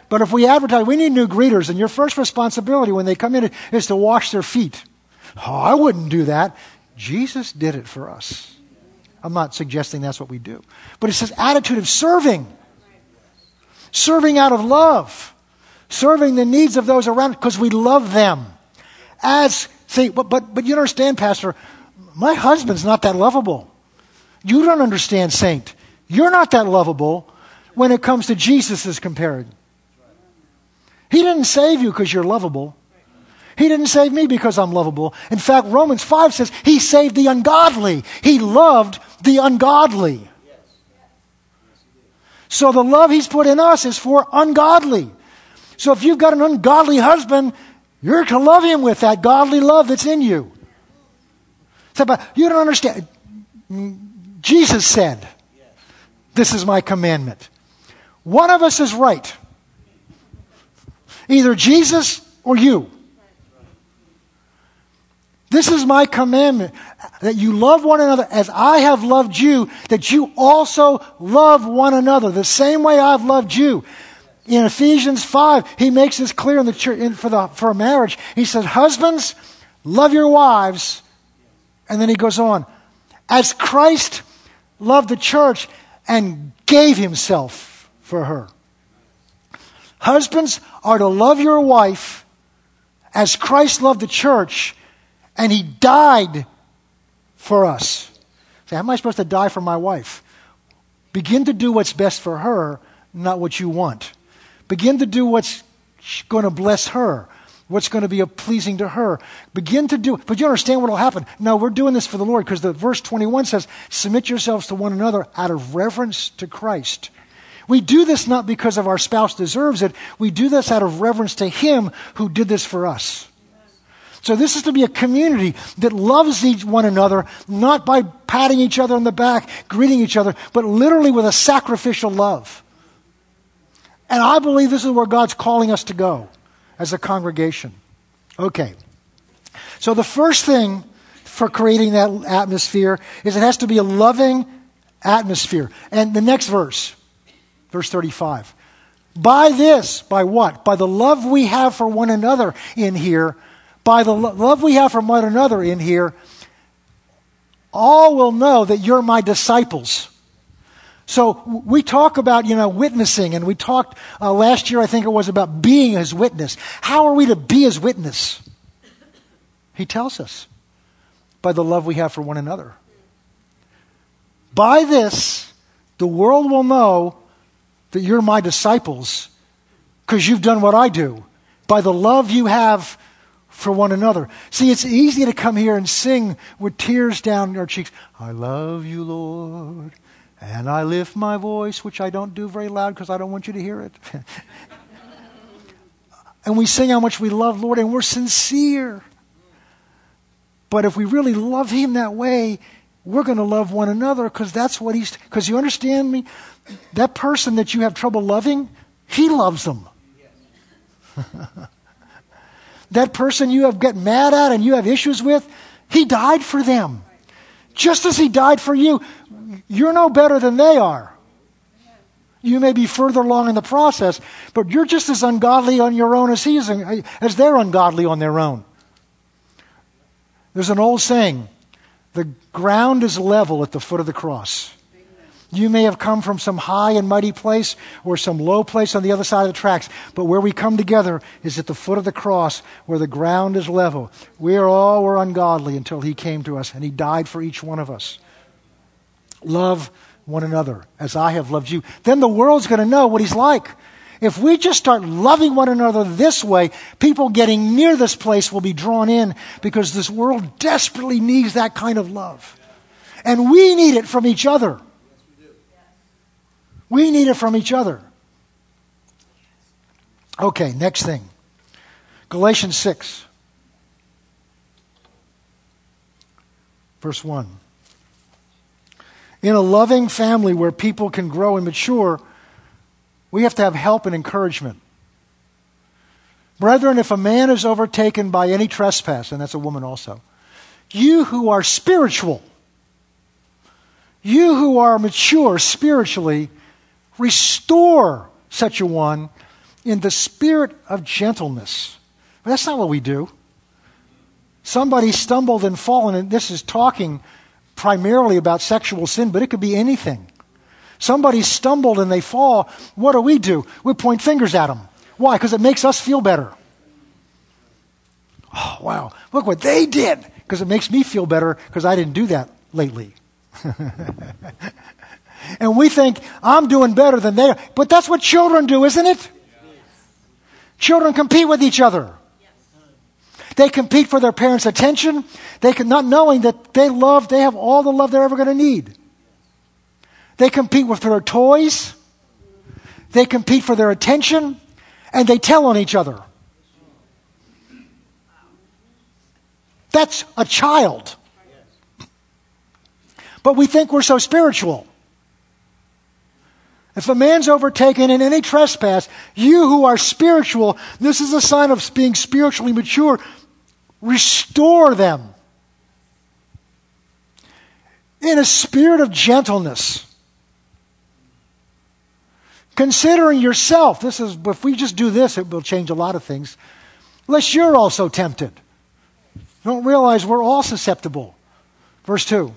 But if we advertise, we need new greeters, and your first responsibility when they come in is to wash their feet. Oh, I wouldn't do that. Jesus did it for us. I'm not suggesting that's what we do. But it says attitude of serving. Serving out of love. Serving the needs of those around because we love them. As, see, but, but, but you understand, Pastor, my husband's not that lovable. You don't understand, Saint. You're not that lovable when it comes to Jesus' compared. He didn't save you because you're lovable. He didn't save me because I'm lovable. In fact, Romans 5 says he saved the ungodly. He loved the ungodly. So the love he's put in us is for ungodly. So if you've got an ungodly husband, you're to love him with that godly love that's in you. So, but you don't understand. Jesus said, This is my commandment. One of us is right. Either Jesus or you. This is my commandment that you love one another as I have loved you, that you also love one another the same way I've loved you. In Ephesians 5, he makes this clear in the church, in, for, the, for marriage. He says, Husbands, love your wives. And then he goes on, as Christ loved the church and gave himself for her. Husbands are to love your wife as Christ loved the church and he died for us. Say, how am I supposed to die for my wife? Begin to do what's best for her, not what you want. Begin to do what's going to bless her, what's going to be pleasing to her. Begin to do, but you understand what will happen. No, we're doing this for the Lord because the verse 21 says, submit yourselves to one another out of reverence to Christ. We do this not because of our spouse deserves it. We do this out of reverence to Him who did this for us. So this is to be a community that loves each one another, not by patting each other on the back, greeting each other, but literally with a sacrificial love. And I believe this is where God's calling us to go as a congregation. Okay. So the first thing for creating that atmosphere is it has to be a loving atmosphere. And the next verse, verse 35. By this, by what? By the love we have for one another in here, by the lo- love we have for one another in here, all will know that you're my disciples. So we talk about, you know, witnessing, and we talked uh, last year, I think it was about being his witness. How are we to be his witness? He tells us by the love we have for one another. By this, the world will know that you're my disciples because you've done what I do. By the love you have for one another. See, it's easy to come here and sing with tears down our cheeks. I love you, Lord, and I lift my voice, which I don't do very loud because I don't want you to hear it. and we sing how much we love Lord and we're sincere. But if we really love Him that way, we're going to love one another because that's what He's. Because you understand me? That person that you have trouble loving, He loves them. that person you have get mad at and you have issues with, He died for them. Just as He died for you, you're no better than they are. You may be further along in the process, but you're just as ungodly on your own as he is, as they're ungodly on their own. There's an old saying the ground is level at the foot of the cross. You may have come from some high and mighty place or some low place on the other side of the tracks, but where we come together is at the foot of the cross where the ground is level. We are all were ungodly until he came to us and he died for each one of us. Love one another as I have loved you. Then the world's going to know what he's like. If we just start loving one another this way, people getting near this place will be drawn in because this world desperately needs that kind of love. And we need it from each other. We need it from each other. Okay, next thing Galatians 6, verse 1. In a loving family where people can grow and mature, we have to have help and encouragement. Brethren, if a man is overtaken by any trespass, and that's a woman also, you who are spiritual, you who are mature spiritually, restore such a one in the spirit of gentleness. But that's not what we do. Somebody stumbled and fallen, and this is talking primarily about sexual sin, but it could be anything. Somebody stumbled and they fall. What do we do? We point fingers at them. Why? Because it makes us feel better. Oh, wow. Look what they did. Because it makes me feel better because I didn't do that lately. and we think, I'm doing better than they are. But that's what children do, isn't it? Children compete with each other. They compete for their parents' attention. They can, not knowing that they love, they have all the love they're ever going to need. They compete with their toys. They compete for their attention. And they tell on each other. That's a child. But we think we're so spiritual. If a man's overtaken in any trespass, you who are spiritual, this is a sign of being spiritually mature. Restore them in a spirit of gentleness. Considering yourself, this is, if we just do this, it will change a lot of things. Unless you're also tempted. Don't realize we're all susceptible. Verse 2.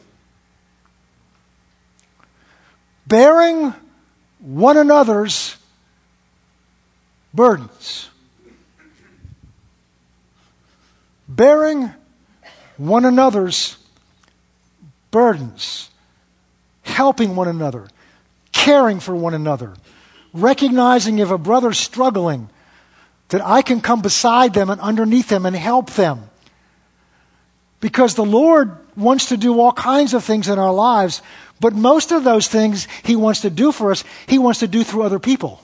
Bearing one another's burdens. Bearing one another's burdens, helping one another, caring for one another, recognizing if a brother's struggling, that I can come beside them and underneath them and help them. Because the Lord wants to do all kinds of things in our lives, but most of those things He wants to do for us, He wants to do through other people.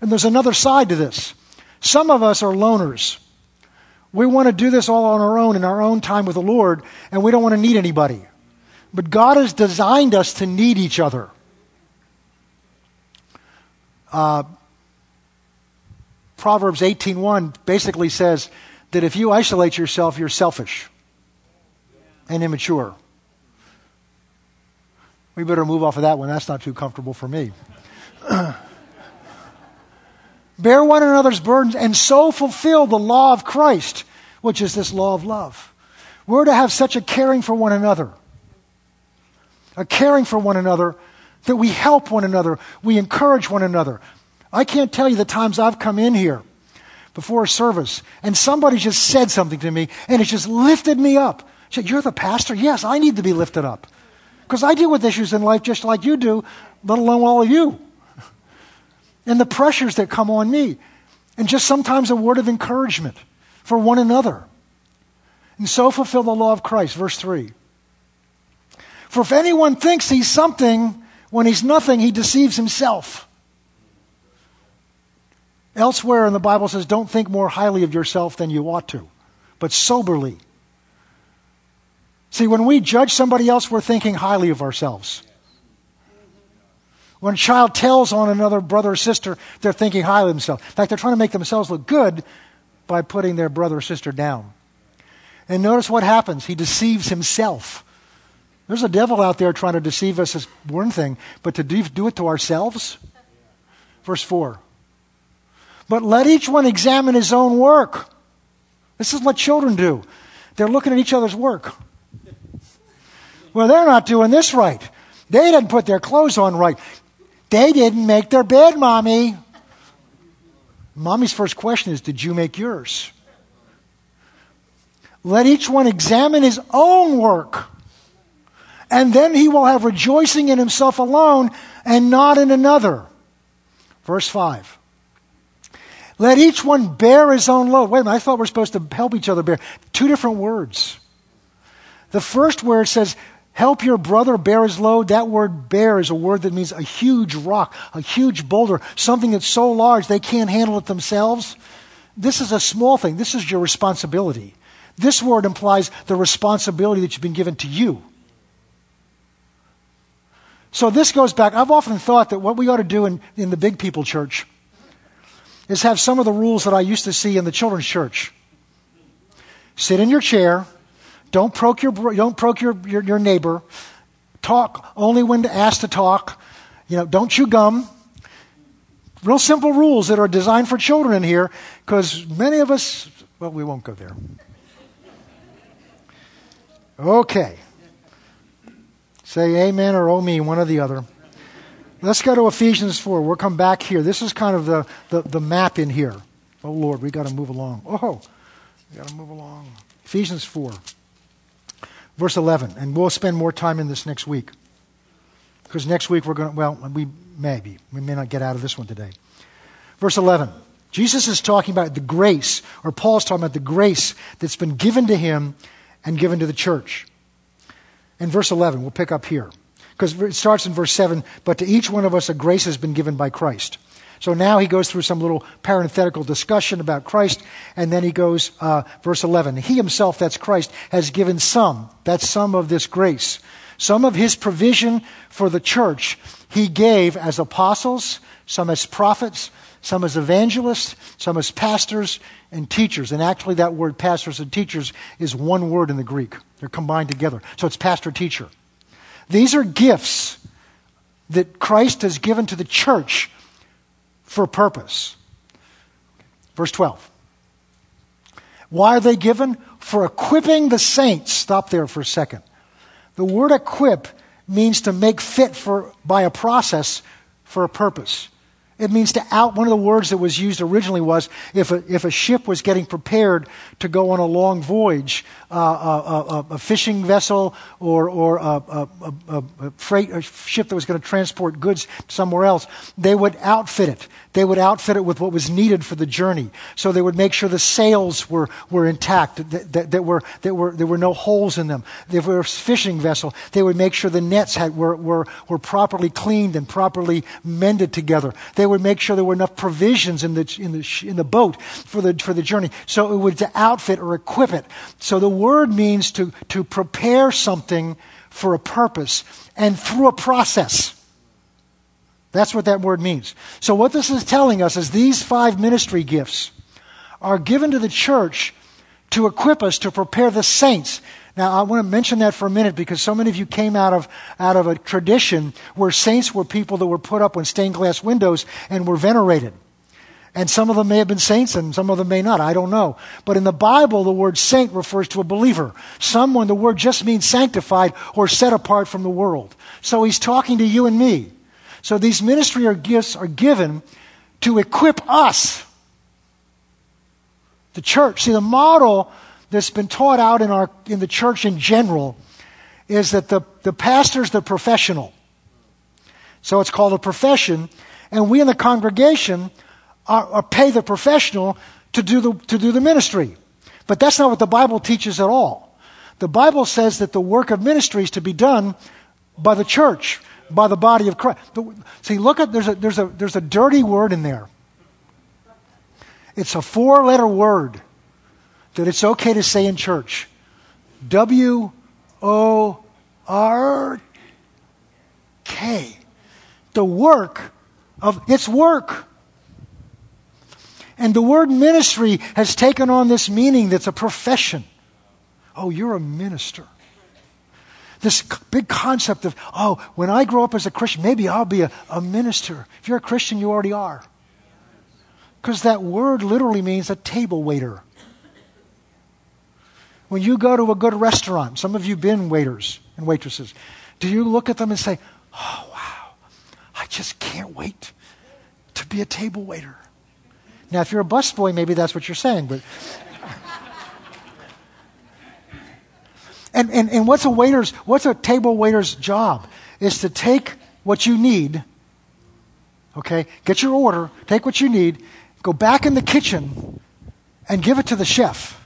And there's another side to this. Some of us are loners. We want to do this all on our own in our own time with the Lord, and we don't want to need anybody. But God has designed us to need each other. Uh, Proverbs 18:1 basically says that if you isolate yourself, you're selfish and immature. We better move off of that one. That's not too comfortable for me. Bear one another's burdens and so fulfill the law of Christ, which is this law of love. We're to have such a caring for one another, a caring for one another that we help one another, we encourage one another. I can't tell you the times I've come in here before a service and somebody just said something to me and it just lifted me up. said, You're the pastor? Yes, I need to be lifted up. Because I deal with issues in life just like you do, let alone all of you and the pressures that come on me, and just sometimes a word of encouragement for one another. And so fulfill the law of Christ. Verse 3. For if anyone thinks he's something When he's nothing, he deceives himself. Elsewhere in the Bible says, don't think more highly of yourself than you ought to, but soberly. See, when we judge somebody else, we're thinking highly of ourselves. When a child tells on another brother or sister, they're thinking highly of themselves. In fact, they're trying to make themselves look good by putting their brother or sister down. And notice what happens. He deceives himself. There's a devil out there trying to deceive us as one thing, but to do it to ourselves? Verse 4. But let each one examine his own work. This is what children do. They're looking at each other's work. Well, they're not doing this right. They didn't put their clothes on right. They didn't make their bed, Mommy. Mommy's first question is Did you make yours? Let each one examine his own work. And then he will have rejoicing in himself alone and not in another. Verse 5. Let each one bear his own load. Wait a minute, I thought we are supposed to help each other bear. Two different words. The first word says, help your brother bear his load. That word bear is a word that means a huge rock, a huge boulder, something that's so large they can't handle it themselves. This is a small thing. This is your responsibility. This word implies the responsibility that you've been given to you. So this goes back. I've often thought that what we ought to do in, in the big people church is have some of the rules that I used to see in the children's church. Sit in your chair. Don't poke your, don't poke your, your, your neighbor. Talk only when asked to talk. You know, don't chew gum. Real simple rules that are designed for children in here because many of us, well, we won't go there. Okay. Say amen or oh me, one or the other. Let's go to Ephesians 4. We'll come back here. This is kind of the, the, the map in here. Oh, Lord, we got to move along. Oh, we got to move along. Ephesians 4, verse 11. And we'll spend more time in this next week. Because next week we're going to, well, we maybe. We may not get out of this one today. Verse 11. Jesus is talking about the grace, or Paul's talking about the grace that's been given to him and given to the church. And verse 11, we'll pick up here. Because it starts in verse 7 but to each one of us a grace has been given by Christ. So now he goes through some little parenthetical discussion about Christ, and then he goes, uh, verse 11. He himself, that's Christ, has given some, that's some of this grace. Some of his provision for the church he gave as apostles, some as prophets, some as evangelists, some as pastors and teachers. And actually, that word pastors and teachers is one word in the Greek. They're combined together. So it's pastor teacher. These are gifts that Christ has given to the church for purpose. Verse 12. Why are they given? For equipping the saints. Stop there for a second. The word equip means to make fit for, by a process for a purpose. It means to out. One of the words that was used originally was if a, if a ship was getting prepared to go on a long voyage, uh, a, a, a, fishing vessel or, or a, a, freight ship that was going to transport goods somewhere else, they would outfit it. They would outfit it with what was needed for the journey. So they would make sure the sails were, were intact, that, that, that were, that were, there were no holes in them. If it were a fishing vessel, they would make sure the nets had, were, were, were properly cleaned and properly mended together. They would make sure there were enough provisions in the, in the, in the boat for the, for the journey. So it would to outfit or equip it. So the word means to, to prepare something for a purpose and through a process. That's what that word means. So what this is telling us is these five ministry gifts are given to the church to equip us to prepare the saints now, I want to mention that for a minute because so many of you came out of, out of a tradition where saints were people that were put up on stained glass windows and were venerated. And some of them may have been saints and some of them may not. I don't know. But in the Bible, the word saint refers to a believer. Someone, the word just means sanctified or set apart from the world. So he's talking to you and me. So these ministry or gifts are given to equip us. The church. See, the model that's been taught out in, our, in the church in general is that the, the pastor's the professional. So it's called a profession, and we in the congregation are, are pay the professional to do the, to do the ministry. But that's not what the Bible teaches at all. The Bible says that the work of ministry is to be done by the church, by the body of Christ. See, look at there's a there's a there's a dirty word in there. It's a four-letter word that it's okay to say in church. W O R K. The work of its work. And the word ministry has taken on this meaning that's a profession. Oh, you're a minister. This big concept of, oh, when I grow up as a Christian, maybe I'll be a, a minister. If you're a Christian, you already are. Because that word literally means a table waiter. When you go to a good restaurant, some of you have been waiters and waitresses, do you look at them and say, oh, wow, I just can't wait to be a table waiter? Now, if you're a busboy, maybe that's what you're saying, but. And, and, and what's a waiter's, what's a table waiter's job? Is to take what you need, okay, get your order, take what you need, go back in the kitchen, and give it to the chef.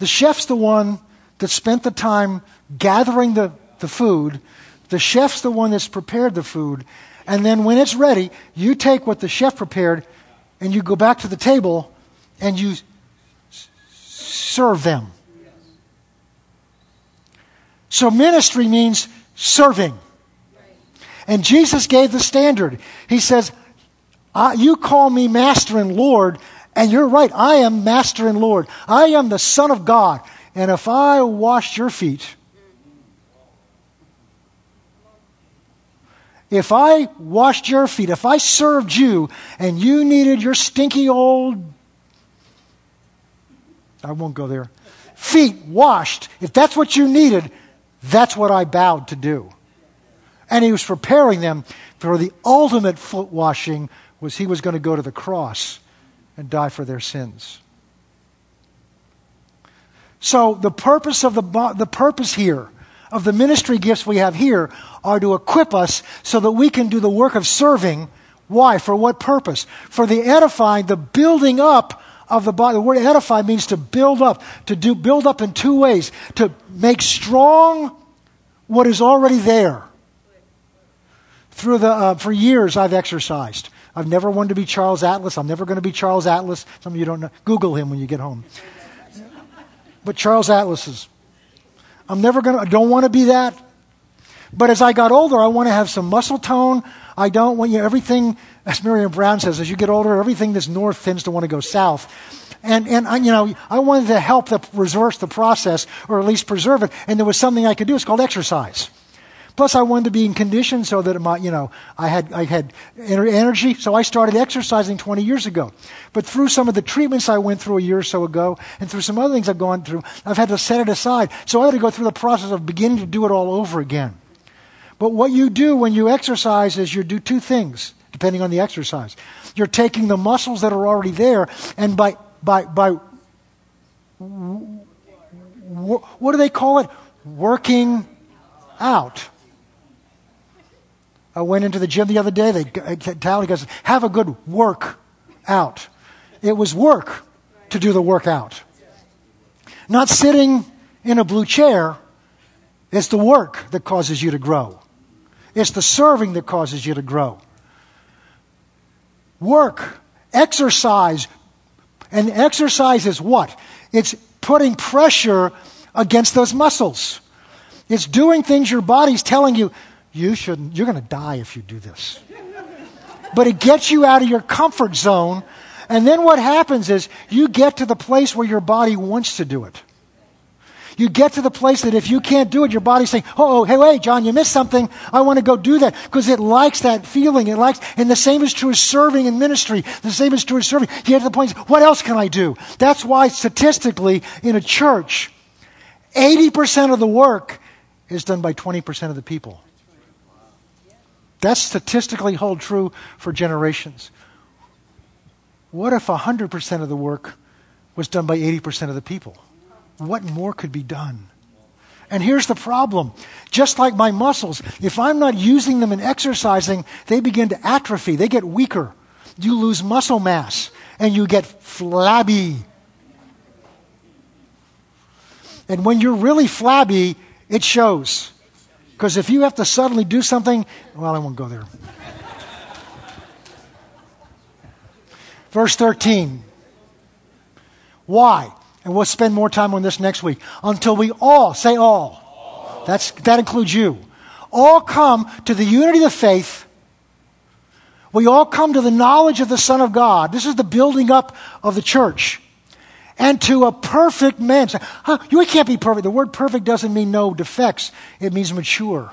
The chef's the one that spent the time gathering the, the food. The chef's the one that's prepared the food. And then when it's ready, you take what the chef prepared and you go back to the table and you s- serve them. So ministry means serving. And Jesus gave the standard. He says, You call me master and Lord, and you're right, I am master and Lord. I am the Son of God. And if I washed your feet, if I washed your feet, if I served you, and you needed your stinky old, I won't go there, feet washed, if that's what you needed, that's what I bowed to do. And he was preparing them for the ultimate foot washing was he was going to go to the cross and die for their sins. So the purpose of the, the purpose here of the ministry gifts we have here are to equip us so that we can do the work of serving. Why? For what purpose? For the edifying, the building up of the body. The word edify means to build up, to do build up in two ways. To make strong what is already there. Through the uh, for years I've exercised. I've never wanted to be Charles Atlas. I'm never going to be Charles Atlas. Some of you don't know. Google him when you get home. But Charles Atlas is. I'm never going to, I don't want to be that. But as I got older, I want to have some muscle tone. I don't want you everything, as Miriam Brown says, as you get older, everything that's north tends to want to go south. And, and I, you know, I wanted to help the, reverse the process, or at least preserve it. And there was something I could do. It's called exercise. Plus, I wanted to be in condition so that my, you know, I had, I had energy. So I started exercising 20 years ago. But through some of the treatments I went through a year or so ago, and through some other things I've gone through, I've had to set it aside. So I had to go through the process of beginning to do it all over again. But what you do when you exercise is you do two things, depending on the exercise. You're taking the muscles that are already there, and by, by, by what do they call it? Working out. I went into the gym the other day. They uh, tell he goes, "Have a good work out." It was work to do the workout, not sitting in a blue chair. It's the work that causes you to grow. It's the serving that causes you to grow. Work, exercise, and exercise is what? It's putting pressure against those muscles. It's doing things your body's telling you, you shouldn't, you're going to die if you do this. But it gets you out of your comfort zone. And then what happens is you get to the place where your body wants to do it. You get to the place that if you can't do it, your body's saying, oh, hey, wait, John, you missed something. I want to go do that because it likes that feeling. It likes, and the same is true as serving in ministry. The same is true as serving. You get to the point, what else can I do? That's why statistically in a church, 80% of the work is done by 20% of the people. That's statistically hold true for generations. What if 100% of the work was done by 80% of the people? What more could be done? And here's the problem. Just like my muscles, if I'm not using them and exercising, they begin to atrophy. They get weaker. You lose muscle mass and you get flabby. And when you're really flabby, it shows. Because if you have to suddenly do something, well, I won't go there. Verse 13. Why? And we'll spend more time on this next week. Until we all, say all. all. That's, that includes you. All come to the unity of the faith. We all come to the knowledge of the Son of God. This is the building up of the church. And to a perfect man. Huh, you can't be perfect. The word perfect doesn't mean no defects. It means mature.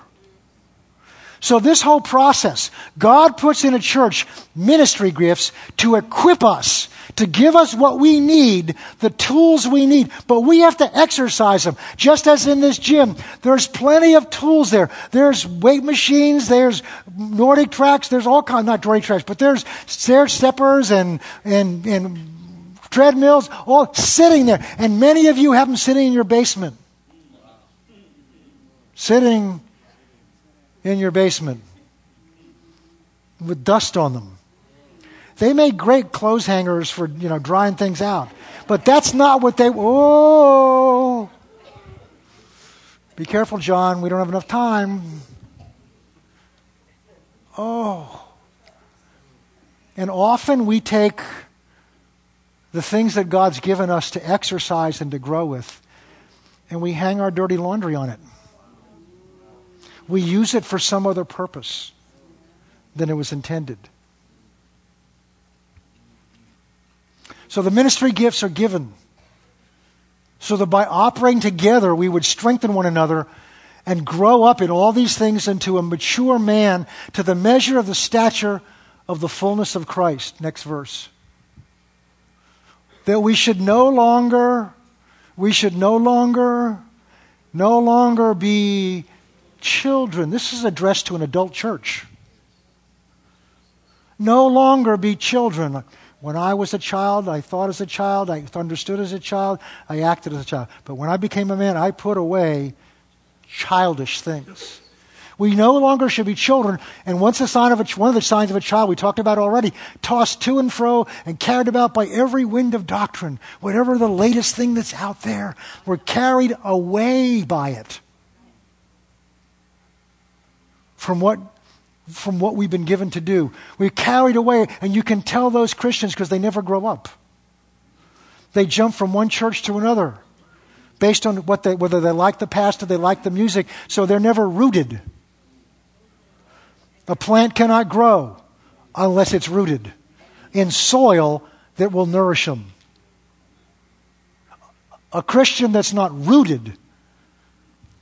So, this whole process, God puts in a church ministry gifts to equip us, to give us what we need, the tools we need, but we have to exercise them. Just as in this gym, there's plenty of tools there. There's weight machines, there's Nordic tracks, there's all kinds, not NordicTrack, but there's stair steppers and, and, and treadmills, all sitting there. And many of you have them sitting in your basement. Sitting in your basement with dust on them. They make great clothes hangers for, you know, drying things out. But that's not what they Oh. Be careful, John. We don't have enough time. Oh. And often we take the things that God's given us to exercise and to grow with, and we hang our dirty laundry on it we use it for some other purpose than it was intended. So the ministry gifts are given so that by operating together we would strengthen one another and grow up in all these things into a mature man to the measure of the stature of the fullness of Christ. Next verse. That we should no longer, we should no longer, no longer be children. This is addressed to an adult church. No longer be children. When I was a child, I thought as a child, I understood as a child, I acted as a child. But when I became a man, I put away childish things. We no longer should be children. And once a sign of a, one of the signs of a child we talked about already, tossed to and fro and carried about by every wind of doctrine, whatever the latest thing that's out there, we're carried away by it from what from what we've been given to do. We're carried away, and you can tell those Christians because they never grow up. They jump from one church to another based on what they, whether they like the pastor, they like the music, so they're never rooted. A plant cannot grow unless it's rooted in soil that will nourish them. A Christian that's not rooted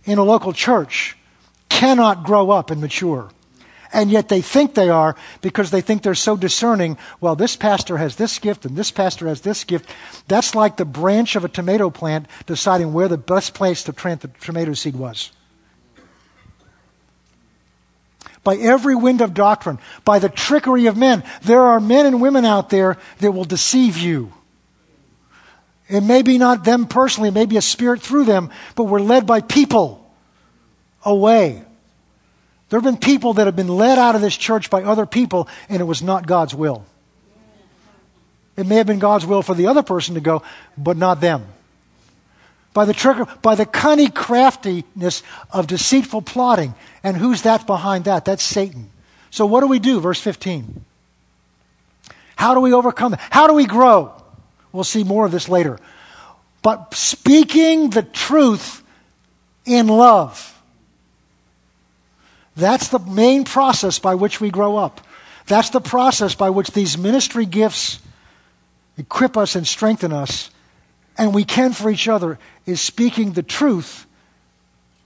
in a local church cannot grow up and mature. And yet they think they are because they think they're so discerning. Well, this pastor has this gift and this pastor has this gift. That's like the branch of a tomato plant deciding where the best place to plant the tomato seed was. By every wind of doctrine, by the trickery of men, there are men and women out there that will deceive you. It may be not them personally, it may be a spirit through them, but we're led by people away. There have been people that have been led out of this church by other people, and it was not God's will. It may have been God's will for the other person to go, but not them. By the trick, by the cunning craftiness of deceitful plotting. And who's that behind that? That's Satan. So what do we do? Verse 15. How do we overcome that? How do we grow? We'll see more of this later. But speaking the truth in love. That's the main process by which we grow up. That's the process by which these ministry gifts equip us and strengthen us, and we can for each other, is speaking the truth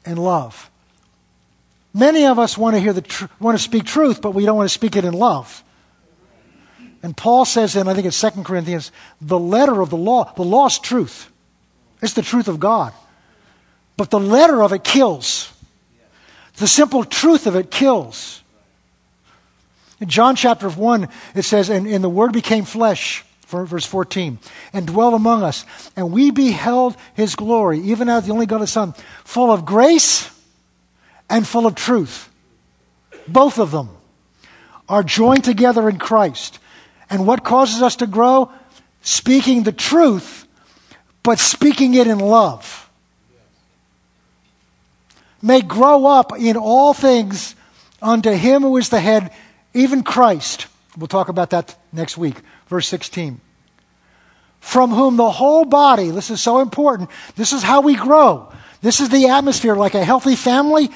in love. Many of us want to hear the tr- want to speak truth, but we don't want to speak it in love. And Paul says in, I think it's 2 Corinthians, the letter of the law, the is truth. It's the truth of God. But the letter of it kills. The simple truth of it kills. In John chapter 1, it says, and, and the Word became flesh, verse 14, and dwelt among us. And we beheld his glory, even as the only God the Son, full of grace and full of truth. Both of them are joined together in Christ. And what causes us to grow? Speaking the truth, but speaking it in love. May grow up in all things unto him who is the head, even Christ. We'll talk about that next week. Verse 16. From whom the whole body, this is so important, this is how we grow. This is the atmosphere like a healthy family.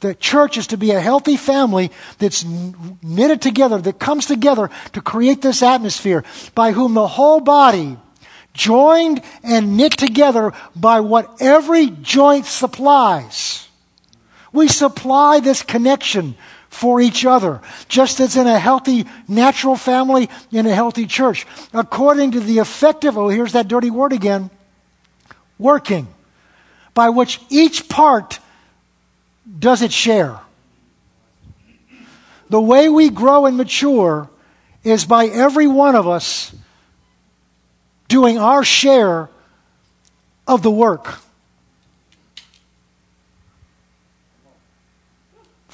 The church is to be a healthy family that's knitted together, that comes together to create this atmosphere by whom the whole body, joined and knit together by what every joint supplies. We supply this connection for each other, just as in a healthy natural family, in a healthy church, according to the effective, oh, here's that dirty word again, working, by which each part does its share. The way we grow and mature is by every one of us doing our share of the work.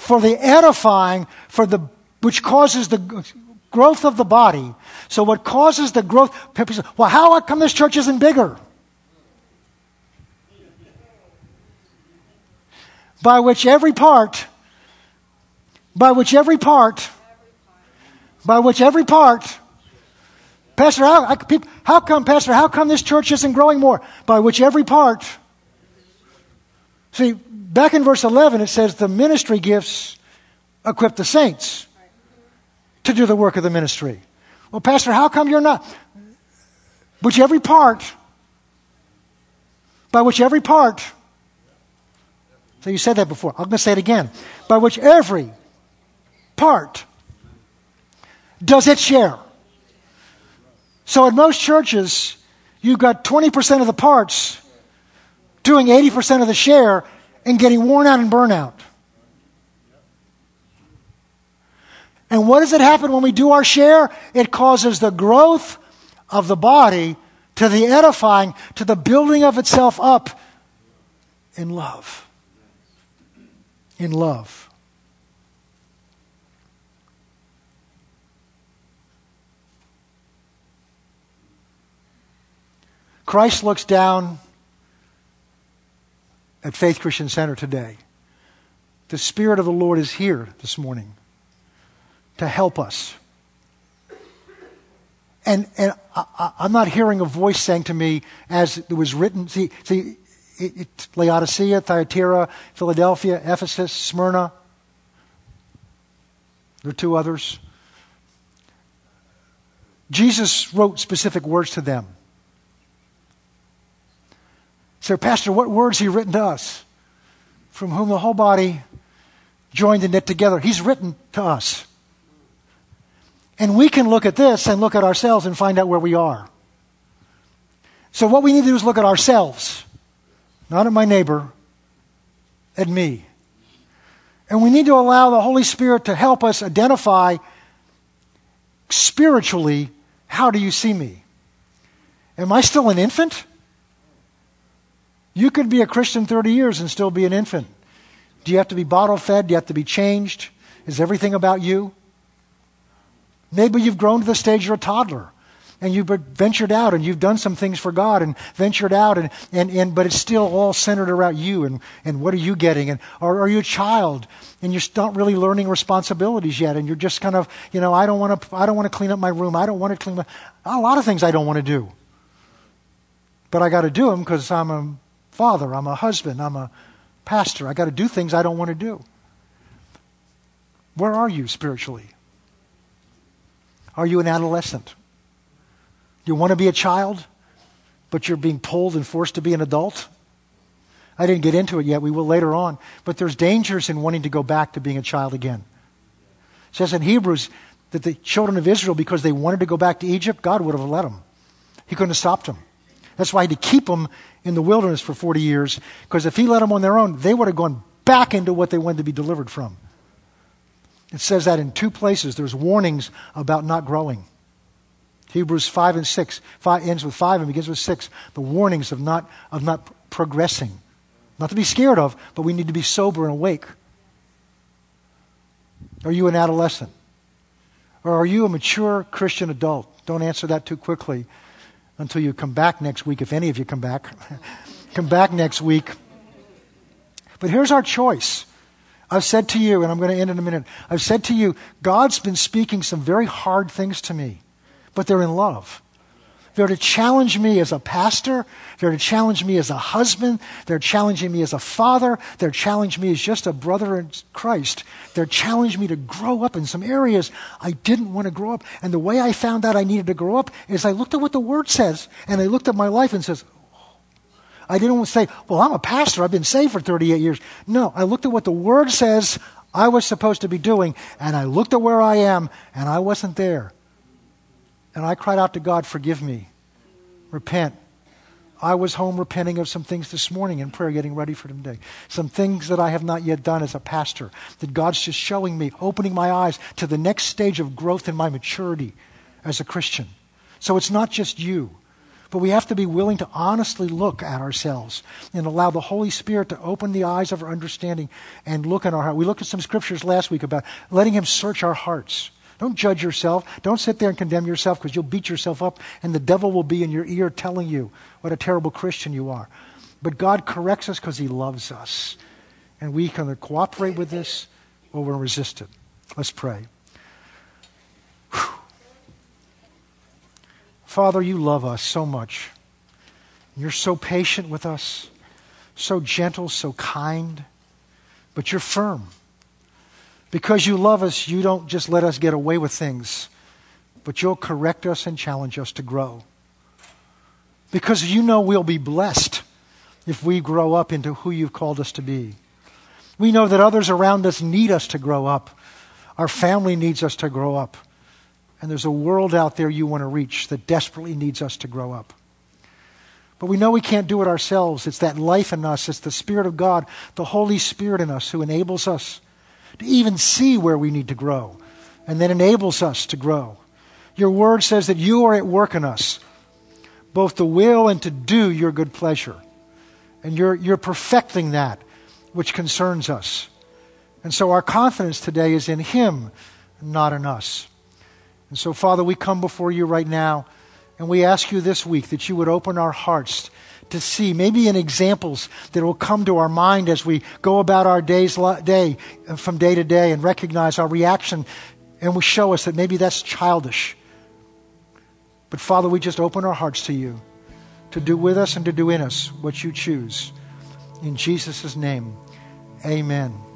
For the edifying, for the, which causes the growth of the body. So what causes the growth, people say, well, how come this church isn't bigger? By which every part, by which every part, by which every part Pastor, how, how come, Pastor, how come this church isn't growing more? By which every part. See, back in verse 11, it says the ministry gifts equip the saints to do the work of the ministry. Well, Pastor, how come you're not? Which every part, by which every part, so you said that before. I'm going to say it again. By which every part does its share. So in most churches, you've got 20% of the parts doing 80% of the share and getting worn out and burnout. And what does it happen when we do our share? It causes the growth of the body to the edifying, to the building of itself up in love. In love. Christ looks down at Faith Christian Center today. The Spirit of the Lord is here this morning to help us. And, and I, am not hearing a voice saying to me, as it was written, see, see it, it, Laodicea, Thyatira, Philadelphia, Ephesus, Smyrna. There are two others. Jesus wrote specific words to them. So, Pastor, what words he written to us? From whom the whole body joined and knit together. He's written to us. And we can look at this and look at ourselves and find out where we are. So, what we need to do is look at ourselves, not at my neighbor, at me. And we need to allow the Holy Spirit to help us identify spiritually how do you see me? Am I still an infant? You could be a Christian 30 years and still be an infant. Do you have to be bottle fed? Do you have to be changed? Is everything about you? Maybe you've grown to the stage you're a toddler and you've ventured out and you've done some things for God and ventured out and, and, and but it's still all centered around you and, and what are you getting and or are you a child and you're not really learning responsibilities yet and you're just kind of you know I don't want to I don't want to clean up my room I don't want to clean my, a lot of things I don't want to do but I got to do them because I'm a father, I'm a husband, I'm a pastor. I got to do things I don't want to do. Where are you spiritually? Are you an adolescent? You want to be a child, but you're being pulled and forced to be an adult? I didn't get into it yet. We will later on. But there's dangers in wanting to go back to being a child again. It says in Hebrews that the children of Israel, because they wanted to go back to Egypt, God would have let them. He couldn't have stopped them. That's why he had to keep them in the wilderness for 40 years, because if he let them on their own, they would have gone back into what they wanted to be delivered from. It says that in two places. There's warnings about not growing. Hebrews 5 and 6 five, ends with 5 and begins with 6. The warnings of not, of not progressing. Not to be scared of, but we need to be sober and awake. Are you an adolescent? Or are you a mature Christian adult? Don't answer that too quickly until you come back next week, if any of you come back. come back next week. But here's our choice. I've said to you, and I'm going to end in a minute, I've said to you, God's been speaking some very hard things to me, but they're in love. They're to challenge me as a pastor. They're to challenge me as a husband. They're challenging me as a father. They're challenging me as just a brother in Christ. They're challenging me to grow up in some areas I didn't want to grow up. And the way I found out I needed to grow up is I looked at what the Word says, and I looked at my life and says, I didn't say, well, I'm a pastor. I've been saved for 38 years. No, I looked at what the Word says I was supposed to be doing, and I looked at where I am, and I wasn't there. And I cried out to God, Forgive me. Repent. I was home repenting of some things this morning in prayer, getting ready for today. Some things that I have not yet done as a pastor, that God's just showing me, opening my eyes to the next stage of growth in my maturity as a Christian. So it's not just you, but we have to be willing to honestly look at ourselves and allow the Holy Spirit to open the eyes of our understanding and look in our heart. We looked at some scriptures last week about letting Him search our hearts. Don't judge yourself. Don't sit there and condemn yourself because you'll beat yourself up and the devil will be in your ear telling you what a terrible Christian you are. But God corrects us because he loves us. And we can cooperate with this or resist it. Let's pray. Whew. Father, you love us so much. You're so patient with us, so gentle, so kind, but you're firm. Because you love us, you don't just let us get away with things, but you'll correct us and challenge us to grow. Because you know we'll be blessed if we grow up into who you've called us to be. We know that others around us need us to grow up. Our family needs us to grow up. And there's a world out there you want to reach that desperately needs us to grow up. But we know we can't do it ourselves. It's that life in us, it's the Spirit of God, the Holy Spirit in us who enables us even see where we need to grow and then enables us to grow. Your word says that you are at work in us, both to will and to do your good pleasure. And you're, you're perfecting that which concerns us. And so our confidence today is in Him, not in us. And so, Father, we come before you right now and we ask you this week that you would open our hearts to see, maybe in examples that will come to our mind as we go about our day's day uh, from day to day and recognize our reaction and will show us that maybe that's childish. But Father, we just open our hearts to you to do with us and to do in us what you choose. In Jesus' name, amen.